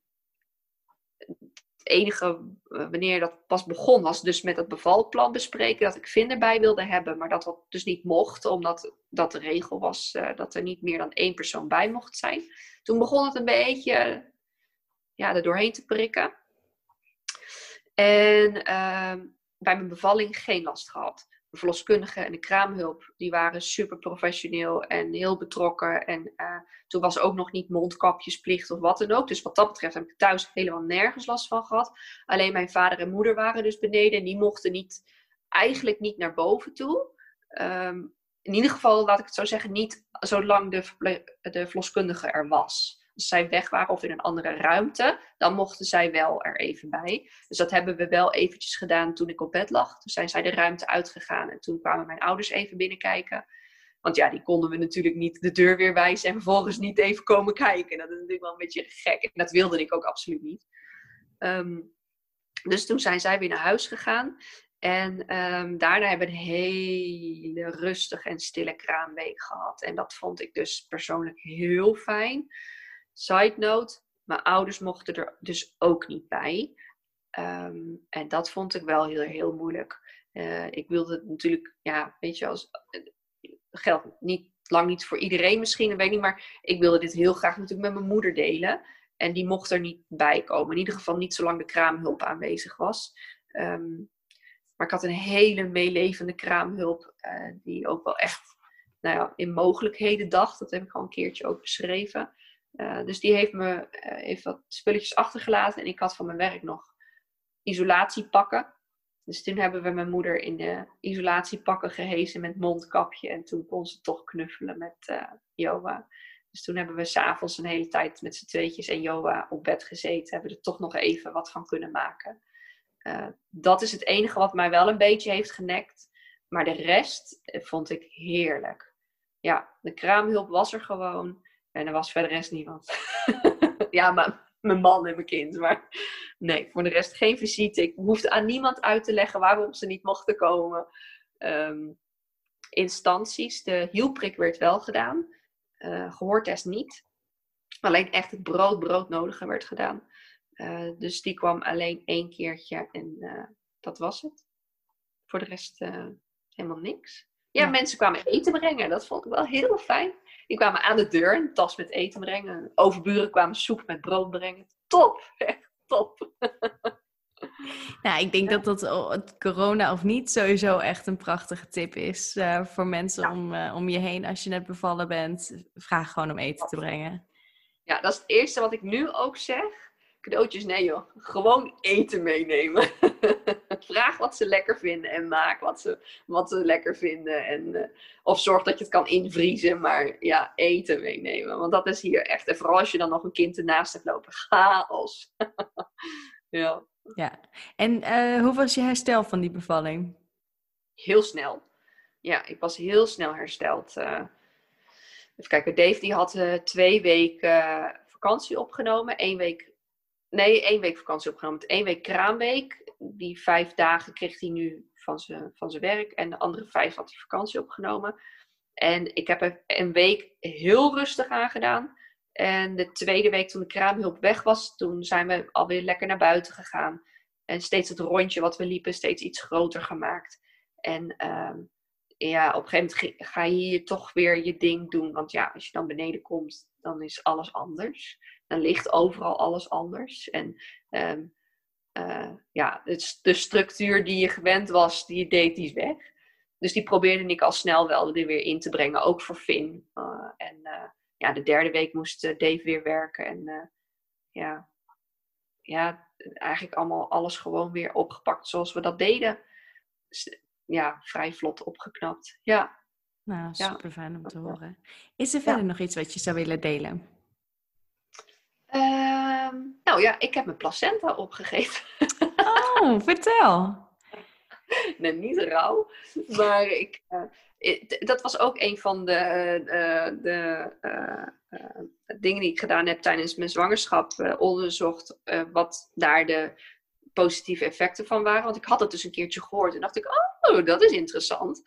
enige eh, wanneer dat pas begon was dus met het bevalplan bespreken dat ik Finn erbij wilde hebben, maar dat dat dus niet mocht, omdat dat de regel was uh, dat er niet meer dan één persoon bij mocht zijn. Toen begon het een beetje ja, er doorheen te prikken. En uh, bij mijn bevalling geen last gehad de verloskundige en de kraamhulp, die waren super professioneel en heel betrokken. En uh, toen was ook nog niet mondkapjesplicht of wat dan ook. Dus wat dat betreft heb ik thuis helemaal nergens last van gehad. Alleen mijn vader en moeder waren dus beneden en die mochten niet, eigenlijk niet naar boven toe. Um, in ieder geval, laat ik het zo zeggen, niet zolang de, de verloskundige er was zij weg waren of in een andere ruimte, dan mochten zij wel er even bij. Dus dat hebben we wel eventjes gedaan toen ik op bed lag. Toen zijn zij de ruimte uitgegaan en toen kwamen mijn ouders even binnenkijken. Want ja, die konden we natuurlijk niet de deur weer wijzen en vervolgens niet even komen kijken. Dat is natuurlijk wel een beetje gek. En dat wilde ik ook absoluut niet. Um, dus toen zijn zij weer naar huis gegaan. En um, daarna hebben we een hele rustige en stille kraamweek gehad. En dat vond ik dus persoonlijk heel fijn. Side note, mijn ouders mochten er dus ook niet bij. Um, en dat vond ik wel heel, heel moeilijk. Uh, ik wilde het natuurlijk, ja, weet je, als, uh, geldt niet, lang niet voor iedereen misschien, dat weet ik niet, maar ik wilde dit heel graag natuurlijk met mijn moeder delen. En die mocht er niet bij komen. In ieder geval niet zolang de kraamhulp aanwezig was. Um, maar ik had een hele meelevende kraamhulp, uh, die ook wel echt nou ja, in mogelijkheden dacht. Dat heb ik al een keertje ook beschreven. Uh, dus die heeft me uh, heeft wat spulletjes achtergelaten. En ik had van mijn werk nog isolatiepakken. Dus toen hebben we mijn moeder in de isolatiepakken gehezen met mondkapje. En toen kon ze toch knuffelen met uh, Joa. Dus toen hebben we s'avonds een hele tijd met z'n tweetjes en Joa op bed gezeten. Hebben er toch nog even wat van kunnen maken. dat is het enige wat mij wel een beetje heeft genekt. Maar de rest vond ik heerlijk. Ja, de kraamhulp was er gewoon. En er was verder rest niemand. [LAUGHS] ja, maar mijn man en mijn kind. Maar nee, voor de rest geen visite. Ik hoefde aan niemand uit te leggen waarom ze niet mochten komen. Um, instanties, de hielprik werd wel gedaan. Uh, gehoortest niet. Alleen echt het brood, broodnodige werd gedaan. Uh, dus die kwam alleen één keertje en uh, dat was het. Voor de rest helemaal niks. Ja, mensen kwamen eten brengen. Dat vond ik wel heel fijn. Die kwamen aan de deur een tas met eten brengen. Overburen kwamen soep met brood brengen. Top, [LAUGHS] echt top. [LAUGHS] Nou, ik denk dat dat oh, corona of niet sowieso echt een prachtige tip is uh, voor mensen om, uh, om je heen als je net bevallen bent. Vraag gewoon om eten te brengen. Ja, dat is het eerste wat ik nu ook zeg cadeautjes, nee joh. Gewoon eten meenemen. [LAUGHS] Vraag wat ze lekker vinden en maak wat ze, wat ze lekker vinden. En, uh, of zorg dat je het kan invriezen, maar ja, eten meenemen. Want dat is hier echt. En vooral als je dan nog een kind ernaast hebt lopen. Chaos. [LAUGHS] ja. Ja. En uh, hoe was je herstel van die bevalling? Heel snel. Ja, ik was heel snel hersteld. Uh, even kijken, Dave die had twee weken vakantie opgenomen. Eén week Nee, één week vakantie opgenomen. Eén week kraamweek. Die vijf dagen kreeg hij nu van zijn, van zijn werk. En de andere vijf had hij vakantie opgenomen. En ik heb een week heel rustig aan gedaan. En de tweede week toen de kraamhulp weg was, toen zijn we alweer lekker naar buiten gegaan. En steeds het rondje wat we liepen, steeds iets groter gemaakt. En ehm, ja, op een gegeven moment ga je hier toch weer je ding doen. Want ja, als je dan beneden komt, dan is alles anders dan ligt overal alles anders. En ehm, eh, ja, het, de structuur die je gewend was, die deed, die weg. Dus die probeerde ik al snel wel er weer in te brengen, ook voor Finn. Uh, en uh, ja, de derde week moest Dave weer werken. En ja, ja, eigenlijk allemaal alles gewoon weer opgepakt zoals we dat deden. Ja, vrij vlot opgeknapt. Ja. Nou, super fijn om te horen. Is er verder nog iets wat je zou willen delen? Ehm, nou ja, ik heb mijn placenta opgegeten. Oh, vertel. [LAUGHS] nee, niet rauw. Maar ik, uh, dat was ook een van de, uh, de dingen die ik gedaan heb tijdens mijn zwangerschap. onderzocht wat daar de positieve effecten van waren. Want ik had het dus een keertje gehoord en dacht ik, oh, dat is interessant.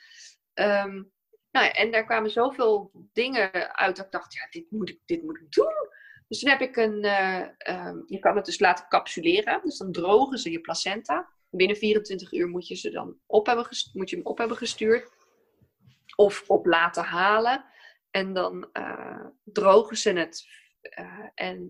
Um, nou ja, en daar kwamen zoveel dingen uit dat ik dacht, ja, dit moet ik, dit moet ik doen. Dus toen heb ik een, uh, um, je kan het dus laten capsuleren. Dus dan drogen ze je placenta. Binnen 24 uur moet je, ze dan op hebben moet je hem op hebben gestuurd. Of op laten halen. En dan uh, drogen ze het. Uh, en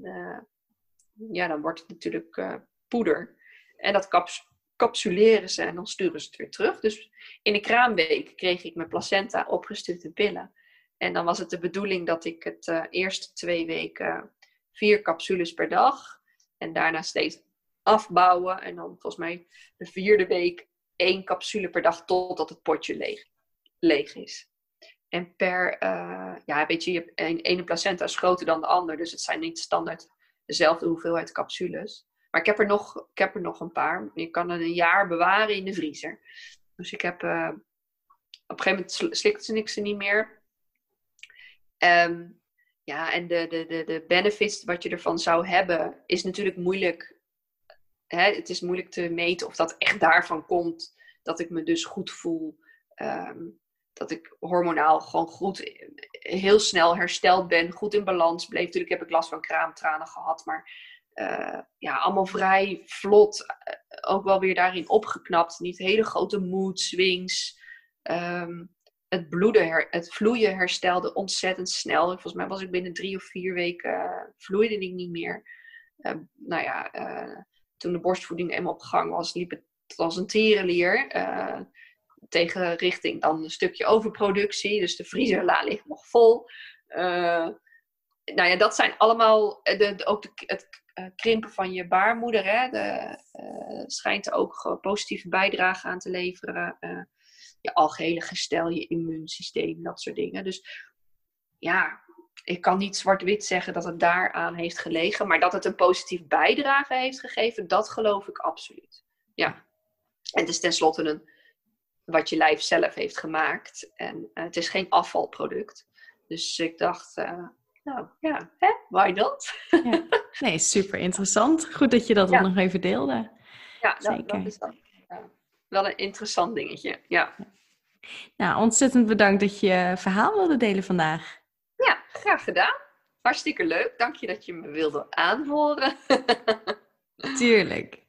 ja, dan wordt het natuurlijk poeder. En dat caps capsuleren ze en dan sturen ze het weer terug. Dus in de kraamweek kreeg ik mijn placenta opgestuurd in pillen. En dan was het de bedoeling dat ik het uh, eerste twee weken vier capsules per dag. En daarna steeds afbouwen. En dan volgens mij de vierde week één capsule per dag totdat het potje leeg, leeg is. En per, uh, ja, weet je, je een, ene placenta is groter dan de ander. Dus het zijn niet standaard dezelfde hoeveelheid capsules. Maar ik heb er nog, ik heb er nog een paar. Je kan er een jaar bewaren in de vriezer. Dus ik heb, uh, op een gegeven moment slikte ik ze niet meer. Um, ja, en de, de, de, de benefits wat je ervan zou hebben, is natuurlijk moeilijk. Hè? Het is moeilijk te meten of dat echt daarvan komt. Dat ik me dus goed voel. Ehm, dat ik hormonaal gewoon goed, heel snel hersteld ben. Goed in balans bleef. Natuurlijk heb ik last van kraamtranen gehad. Maar uh, ja, allemaal vrij vlot. Uh, ook wel weer daarin opgeknapt. Niet hele grote mood swings. Um, het bloeden, het vloeien herstelde ontzettend snel. Volgens mij was ik binnen drie of vier weken, uh, vloeide ik niet meer. Uh, nou ja, uh, toen de borstvoeding eenmaal op gang was, liep het als een tierenlier. tegen richting dan een stukje overproductie. Dus de vriezer ligt nog vol. nou ja, dat zijn allemaal de, ook het krimpen van je baarmoeder. Hè, de, schijnt er ook positieve bijdrage aan te leveren je algehele gestel, je immuunsysteem, dat soort dingen. Dus ja, ik kan niet zwart-wit zeggen dat het daaraan heeft gelegen, maar dat het een positief bijdrage heeft gegeven, dat geloof ik absoluut. Ja. En het is tenslotte een, wat je lijf zelf heeft gemaakt. En uh, het is geen afvalproduct. Dus ik dacht, uh, nou ja, hè, why not? Ja. Nee, super interessant. Goed dat je dat ja. nog even deelde. Ja, Zeker. dat is dat. Ja wel een interessant dingetje. Ja. Nou, ontzettend bedankt dat je verhaal wilde delen vandaag. Ja, graag gedaan. Hartstikke leuk. Dank je dat je me wilde aanhoren. [LAUGHS] Tuurlijk.